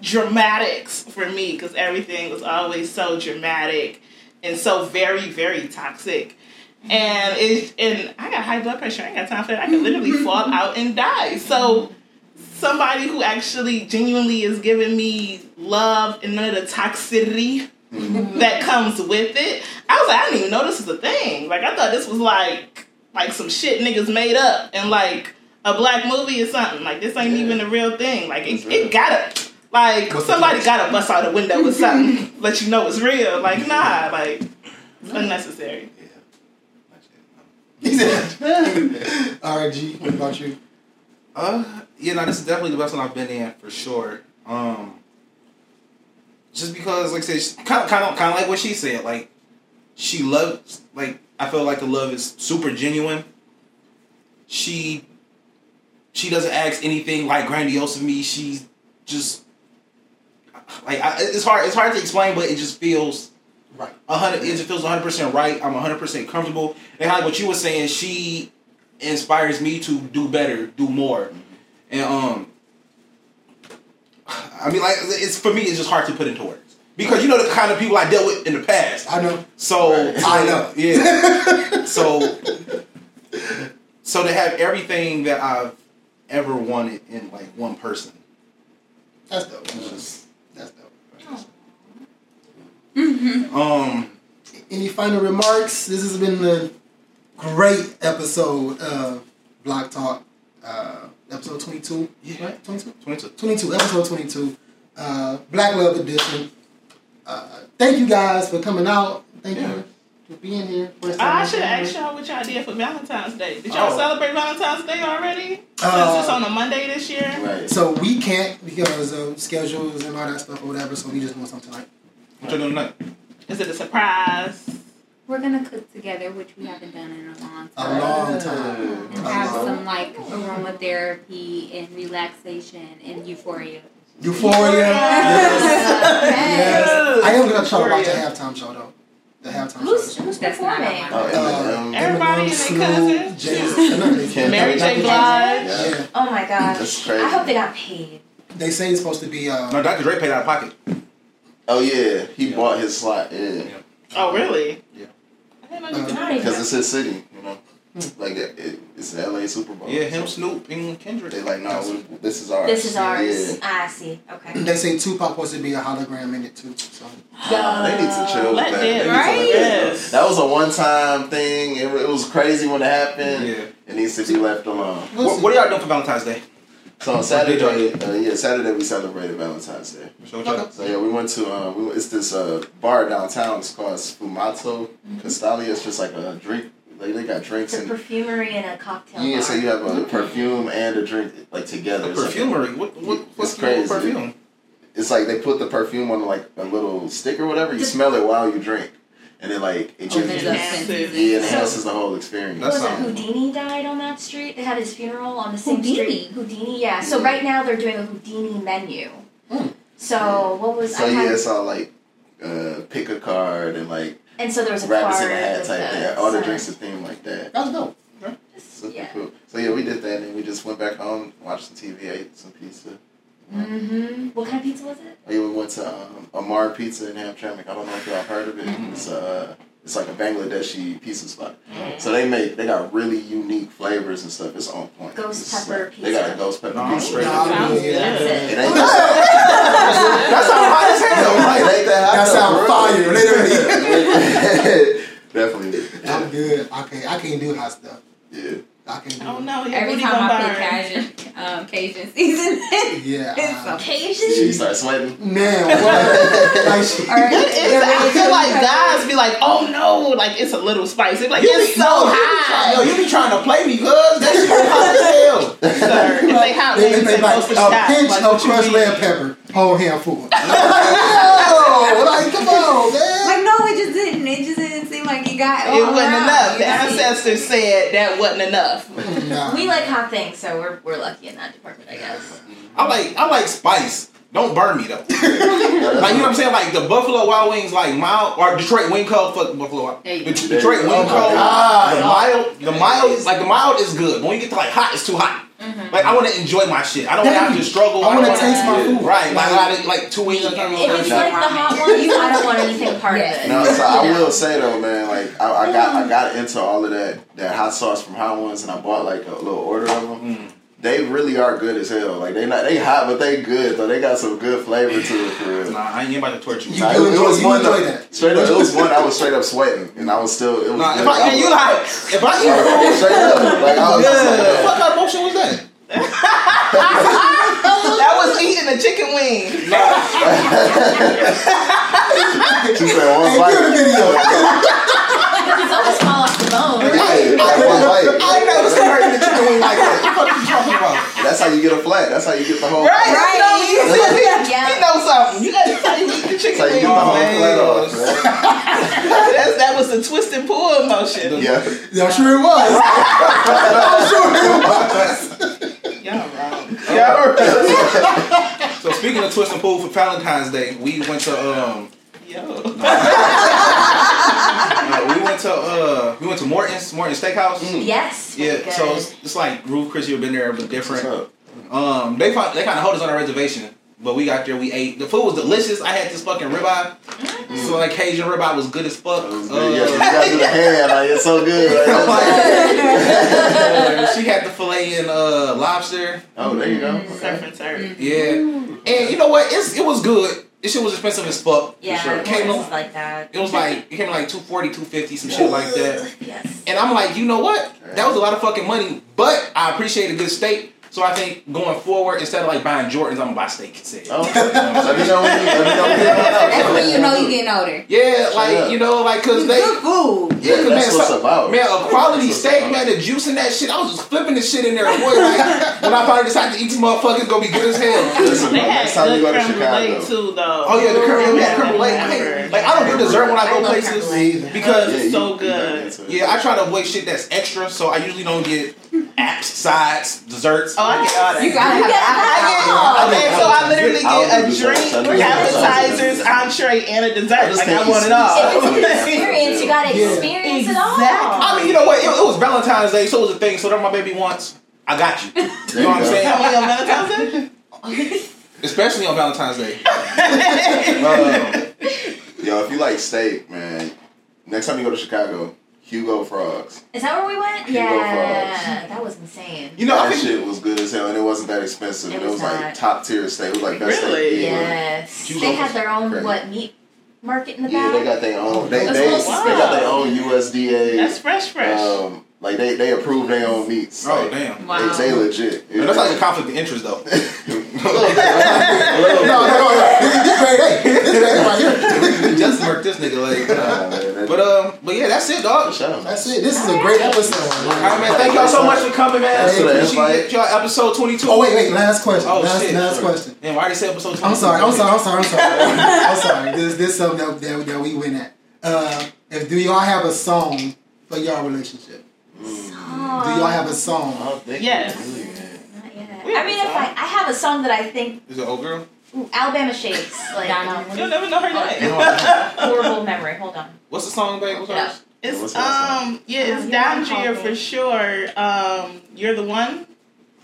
dramatics for me because everything was always so dramatic and so very very toxic. And it and I got high blood pressure. I ain't got time for that. I could literally fall out and die. So somebody who actually genuinely is giving me love and none of the toxicity mm-hmm. that comes with it. I was like, I didn't even know this was a thing. Like I thought this was like like some shit niggas made up and like a black movie or something. Like this ain't Yeah. even a real thing. Like it, it gotta like What's somebody gotta bust out a window or something, let you know it's real. Like nah, like it's unnecessary. He said, "RG, what about you?" Uh, yeah, no, this is definitely the best one I've been in for sure. Um, just because, like I said, kind of, kind of, kind of like what she said. Like, she loves, like, I feel like the love is super genuine. She, she doesn't ask anything like grandiose of me. She's just, like, I, it's hard, it's hard to explain, but it just feels Right. hundred. It just feels one hundred percent right. I'm hundred percent comfortable. And like what you were saying, she inspires me to do better, do more. And um, I mean, like it's for me, it's just hard to put into words because you know the kind of people I dealt with in the past. I know. So I know. yeah. so so to have everything that I've ever wanted in like one person. That's dope. That's just that's dope. Um, Any final remarks? This has been a great episode of Block Talk. Uh, episode 22. Yeah. Right? 22? twenty two. 22, episode 22. Uh, Black Love Edition. Uh, thank you guys for coming out. Thank Yeah. you for being here. First time I should have asked y'all what y'all did for Valentine's Day. Did y'all Oh. celebrate Valentine's Day already? Uh, Since it's on a Monday this year. Right. So we can't because of schedules and all that stuff or whatever, so we just want something like. What you doing tonight? Is it a surprise? We're gonna cook together, which we haven't done in a long time. A long time. and A have long- some like aromatherapy and relaxation and euphoria. Euphoria. Yes. yes. I am gonna try to watch the Euphoria. halftime show though. The halftime Who's show. who's That's not on performing? Oh, Uh, Eminem. Everybody and Eminem, their Snoop, cousin. Jay- no, they can't. Mary J. Not- Blige. Yeah. Yeah. Oh my gosh. That's crazy. I hope they got paid. They say it's supposed to be. Uh, No, Dr. Dre paid out of pocket. Oh yeah, he Yeah. bought his slot. Yeah, Oh, really? Yeah. I didn't know you could Not do even. because it's his city. You know, like it, it, it's the LA Super Bowl. Yeah, him, So Snoop, and Kendrick. They like, no, we, this is ours. This is ours. Yeah. Ah, I see. Okay. they say Tupac supposed to be a hologram in it too. So Nah, they need to chill Let with that. them, They to right? let that. Yes. That was a one-time thing. It, it was crazy when it happened. Yeah. It needs to be left alone. What, what are y'all doing for Valentine's Day? So on Saturday, uh, yeah, Saturday we celebrated Valentine's Day. So what y'all- Okay. So yeah, we went to um, we, it's this uh, bar downtown. It's called Sfumato Castalia. It's just like a drink. Like they got drinks It's a and perfumery and a cocktail yeah, bar. so you have a perfume and a drink like together. The It's like a- perfumery. What, what, what's It's the crazy. perfume? it's like they put the perfume on like a little stick or whatever. You smell it while you drink, and then like it Oh, gives there's Yeah. sense. yeah, it enhances the whole experience. That's was it Houdini died on that street? They had his funeral on the same Houdini? street. Houdini, yeah. So right now they're doing a Houdini menu. Hmm. So what was So I yeah, had, it's all like uh, pick a card and like and so there was a rabbits in a hat type the thing. All the drinks are themed like that. that's dope. Super Yeah. cool. So yeah, we did that, and then we just went back home, watched some TV, ate some pizza. Mm-hmm. What kind of pizza was it? We went to um, Amar Pizza in Hamtramck. I don't know if y'all heard of it. Mm-hmm. It's uh, it's like a Bangladeshi pizza spot. So they make they got really unique flavors and stuff. It's on point. Ghost It's pepper like- They got a ghost pepper No, I'm pizza. straight yeah. That's good. it. It ain't that. That's how hot as hell. It ain't that hot That sound bro. fire, literally. Definitely. I'm good. I can't. I can't do hot stuff. Yeah. I can do. Oh no, your Every time I put burn. Cajun, um, Cajun season in, Yeah. It's uh, She Occasion. started sweating. man, what? like she, Or It's, I feel like guys be like, oh no, like it's a little spicy. Like You it's be- so no, you be trying- Yo, you be trying to play me, cuz that shit hot as hell. Sir, if they hot, they, they, they, like a pinch of crushed red pepper, whole handful. Yo, like come on, man. Like no, it just didn't. It just didn't seem like it got. It wasn't around, enough. The know? ancestors said that wasn't enough. Nah. We like hot things, so we're we're lucky in that department, I guess. I like I like spice. Don't burn me though. like you know what I'm saying? Like the Buffalo Wild Wings, like mild or Detroit Wing Co. Fuck Buffalo Wild. There oh The. Detroit Oh Wing my Cold. The mild, the mild, is like the mild is good. When you get to like hot, it's too hot. Like I want to enjoy my shit. I don't want to have to struggle. I want to taste my food. Right, like I gotta like two wings. If it's like the hot ones, I don't want anything part of it. No, so I will say though, man, like I, I got I got into all of that that hot sauce from Hot Ones, and I bought like a little order of them. Mm. They really are good as hell. Like they not they hot, but they good though. They got some good flavor to it for real. Nah, I ain't about to torture you. You Nah, do it, it was you one enjoy that, that. straight up. It was one I was straight up sweating, and I was still. It was Nah, if good. I, and you was- like, if I eat food, straight up, like I was just what the fuck kind of motion was that? that was eating a chicken wing. she said one Hey, bite. cue the video. It's almost fall off the bone. Hey, like one bite. I ain't never seen her eat a chicken wing like that. What the fuck you talking about? That's how you get a flat. That's how you get the whole. Right? Right. You know, you see, he, Yeah. he knows something. You gotta tell you eat the That's how you get the whole man. flat off, man. That's, that was the twist and pull motion. Yeah. Yeah, I'm sure it was. I'm sure it was. Y'all wrong. Y'all wrong. So speaking of twist and pull for Valentine's Day, we went to um Yo. we went to uh we went to Morton's Morton's Steakhouse. Yes. Yeah, very so it's, it's like Ruth's Chris, you've been there, but What's different. up? Um, they found, they kind of hold us on a reservation, but we got there, we ate. The food was delicious. I had this fucking ribeye, so like Cajun ribeye was good as fuck. It was Uh. Yeah, you gotta do the hand. Like, it's so good. Right? uh, she had the fillet and uh, lobster. oh, there you go. Surf Okay. and turf. Yeah, and you know what? It's it was good. This shit was expensive as fuck. yeah, sure. it Came was on- like that. It was like it came like 240, 250, some shit like that. Yes. And I'm like, you know what? That was a lot of fucking money, but I appreciate a good steak. So I think going forward, instead of like buying Jordans, I'm gonna buy steak instead. Oh, Okay. Let me know when you. Let me know when you That's when you know you getting older. Yeah, like up. you know, like cause they. good food. Yeah, cause That's man, what's so- about. man, a quality That's steak, about. man, the juice in that shit. I was just flipping the shit in there, boy. Like, when I finally decided to eat these motherfuckers, gonna be good as hell. Listen, They had next time you good go to creme brulee Chicago. too, though. Oh yeah, the creme, yeah, Yeah, brulee. yeah. Like, like, I don't do dessert when I I go love places because it's so good. gotta get to it. yeah, I try to avoid shit that's extra. So I usually don't get apps, sides, desserts. Oh, I get all that. You gotta You have got an I get, Oh, okay, so I literally get a do desserts. I do drink, desserts. appetizers, entree, and a dessert. Like I want eat it all. If it's an experience, you gotta Yeah. experience it all. Exactly. I mean, you know what? It, it was Valentine's Day, so it was a thing. So whatever my baby wants, I got you. You There know what I'm saying? How on Valentine's Day? Especially on Valentine's Day. Um, yo, if you like steak, man, next time you go to Chicago, Hugo Frogs. Is that where we went? Hugo Yeah, that was insane. You know, I that think shit was good as hell, and it wasn't that expensive. It and it was was like top tier steak. It was like best Really? steak. anywhere. Yes, Hugo they was had their own crazy. what meat market in the Yeah, back. they got their own. They That's they, awesome. they got their own USDA. That's fresh, fresh. Um, like they they approve their own meats. Oh Like, damn. Wow. They, they legit. Man, that's like a conflict of interest, though. No, no, no, no. This is grade This is grade right here. Just murk this nigga, like. Nah, nah. man, that- But um, but yeah, that's it, dog. For sure. That's it. This is a great episode. All right, man. Thank y'all so much for coming, man. Thanks Appreciate y'all. Episode twenty-two. Oh wait, wait. Last question. Oh, last, shit. last question. Man, why did you say episode 22? I'm sorry. I'm sorry. I'm sorry. I'm sorry. I'm sorry. This this is something that, that, that we went at. Uh, if do y'all have a song for y'all relationship? Do y'all have a song? I don't think Yes. we man. Not yet. I mean, if I, I have a song that I think Is it old girl? Ooh, Alabama Shakes, like um, You'll never know her name. horrible memory. Hold on. What's the song, babe? What's Yeah. It's What's that um yeah, it's Um, Don you're for sure. Um, you're the one.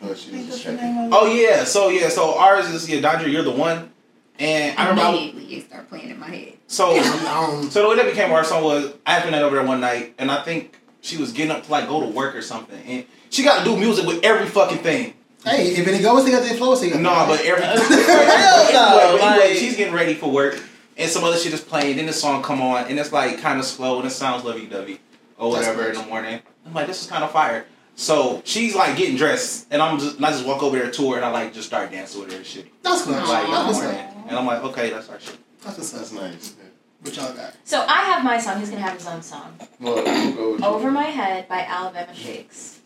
Oh, she was that's the checking. name of it. Oh yeah. So yeah. So ours is yeah. Dodger, you're the one. And I remember. I, Immediately, it start playing in my head. so Um, so the way that became our song was I had been over there one night, and I think she was getting up to like go to work or something, and she got to do music with every fucking thing. Hey, if it goes together, it flows together. No, but every for anyway, real anyway, like- she's getting ready for work, and some other shit is playing. Then the song come on, and it's like kind of slow, and it sounds lovey dovey or whatever in the morning. I'm like, this is kind of fire. So she's like getting dressed, and I'm just, and I just walk over there to her, and I like just start dancing with her and shit. That's cool. Like, That's in morning. up. and I'm like, okay, that's our shit. That's what's That's nice. Yeah. What y'all got? So I have my song. He's gonna have his own song. Well, we'll go you. Over My Head by Alabama Shakes.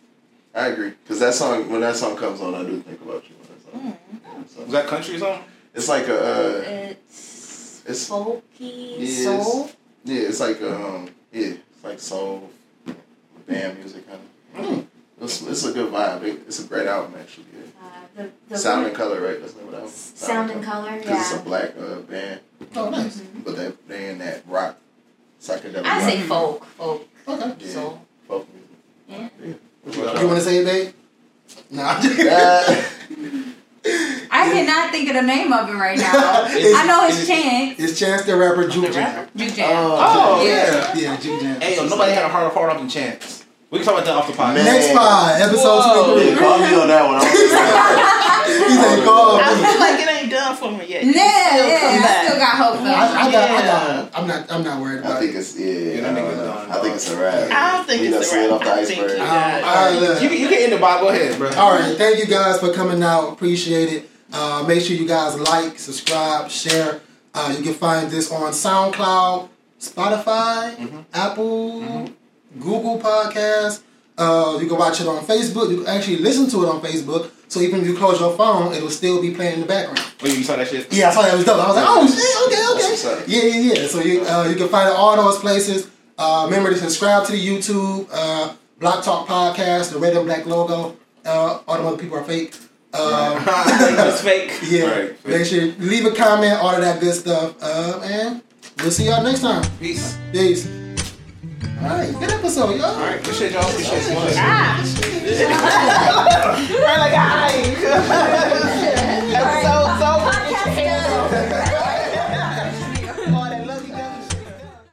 I agree. Because that song, when that song comes on, I do think about you. When that song. Was So, that country song? it's like a, uh, it's it's folky Yes. soul. yeah, it's like um, yeah, it's like soul, band music kind of. Mm. It's, it's a good vibe. It, it's a great album actually. Yeah. Uh, the the Sound and Color, right? That's the name of the album. Sound and Color. Because it's a black uh, band, Oh, nice. but they they in that rock, psychedelic. I say rock. folk, folk, Okay. Yeah. soul. folk music. Yeah. Yeah. What You you You got? want to say it, babe? Nah. Uh, I cannot think of the name of him right now. I know it's Chance. It's Chance the Rapper, Juke The Jam. Juke Jam. Oh, Yeah. Yeah, Juke Jam. Hey, yo, nobody had a harder part off than Chance. We can talk about that off the pod. Man. Next pod, episode Whoa. 23. yeah, call me on that one. I'm He said, call I me. feel like it ain't done for me yet. Yeah, Still yeah, come I still got hope though. I, I got, I Yeah. got, I'm not, I'm not worried I think it. it's yeah. Yeah, that I, don't nigga's know. done, I think it's a wrap. I don't think We it's done the slid rap. off the I think iceberg. you got- all right, look. You, can- you can end the Bible. Go ahead, bro. All right, thank you guys for coming out. Appreciate it. Uh, make sure you guys like, subscribe, share. Uh, you can find this on SoundCloud, Spotify, Mm-hmm. Apple, Google Podcasts. Uh, you can watch it on Facebook. You can actually listen to it on Facebook. So even if you close your phone, it'll still be playing in the background. Oh, you saw that shit? Yeah, I saw that was dope. I was like, oh shit, okay, okay. Yeah, yeah, yeah. So you uh, you can find it all those places. Uh, remember to subscribe to the YouTube, uh, Block Talk Podcast, the Red and Black logo. Uh, all the other people are fake. Um, it's fake. yeah, Right. make sure you leave a comment, all of that good stuff. Uh, and we'll see y'all next time. Peace. Peace. All right, good episode, y'all. All right, appreciate y'all. Appreciate y'all. Ah. right, like, all right. episode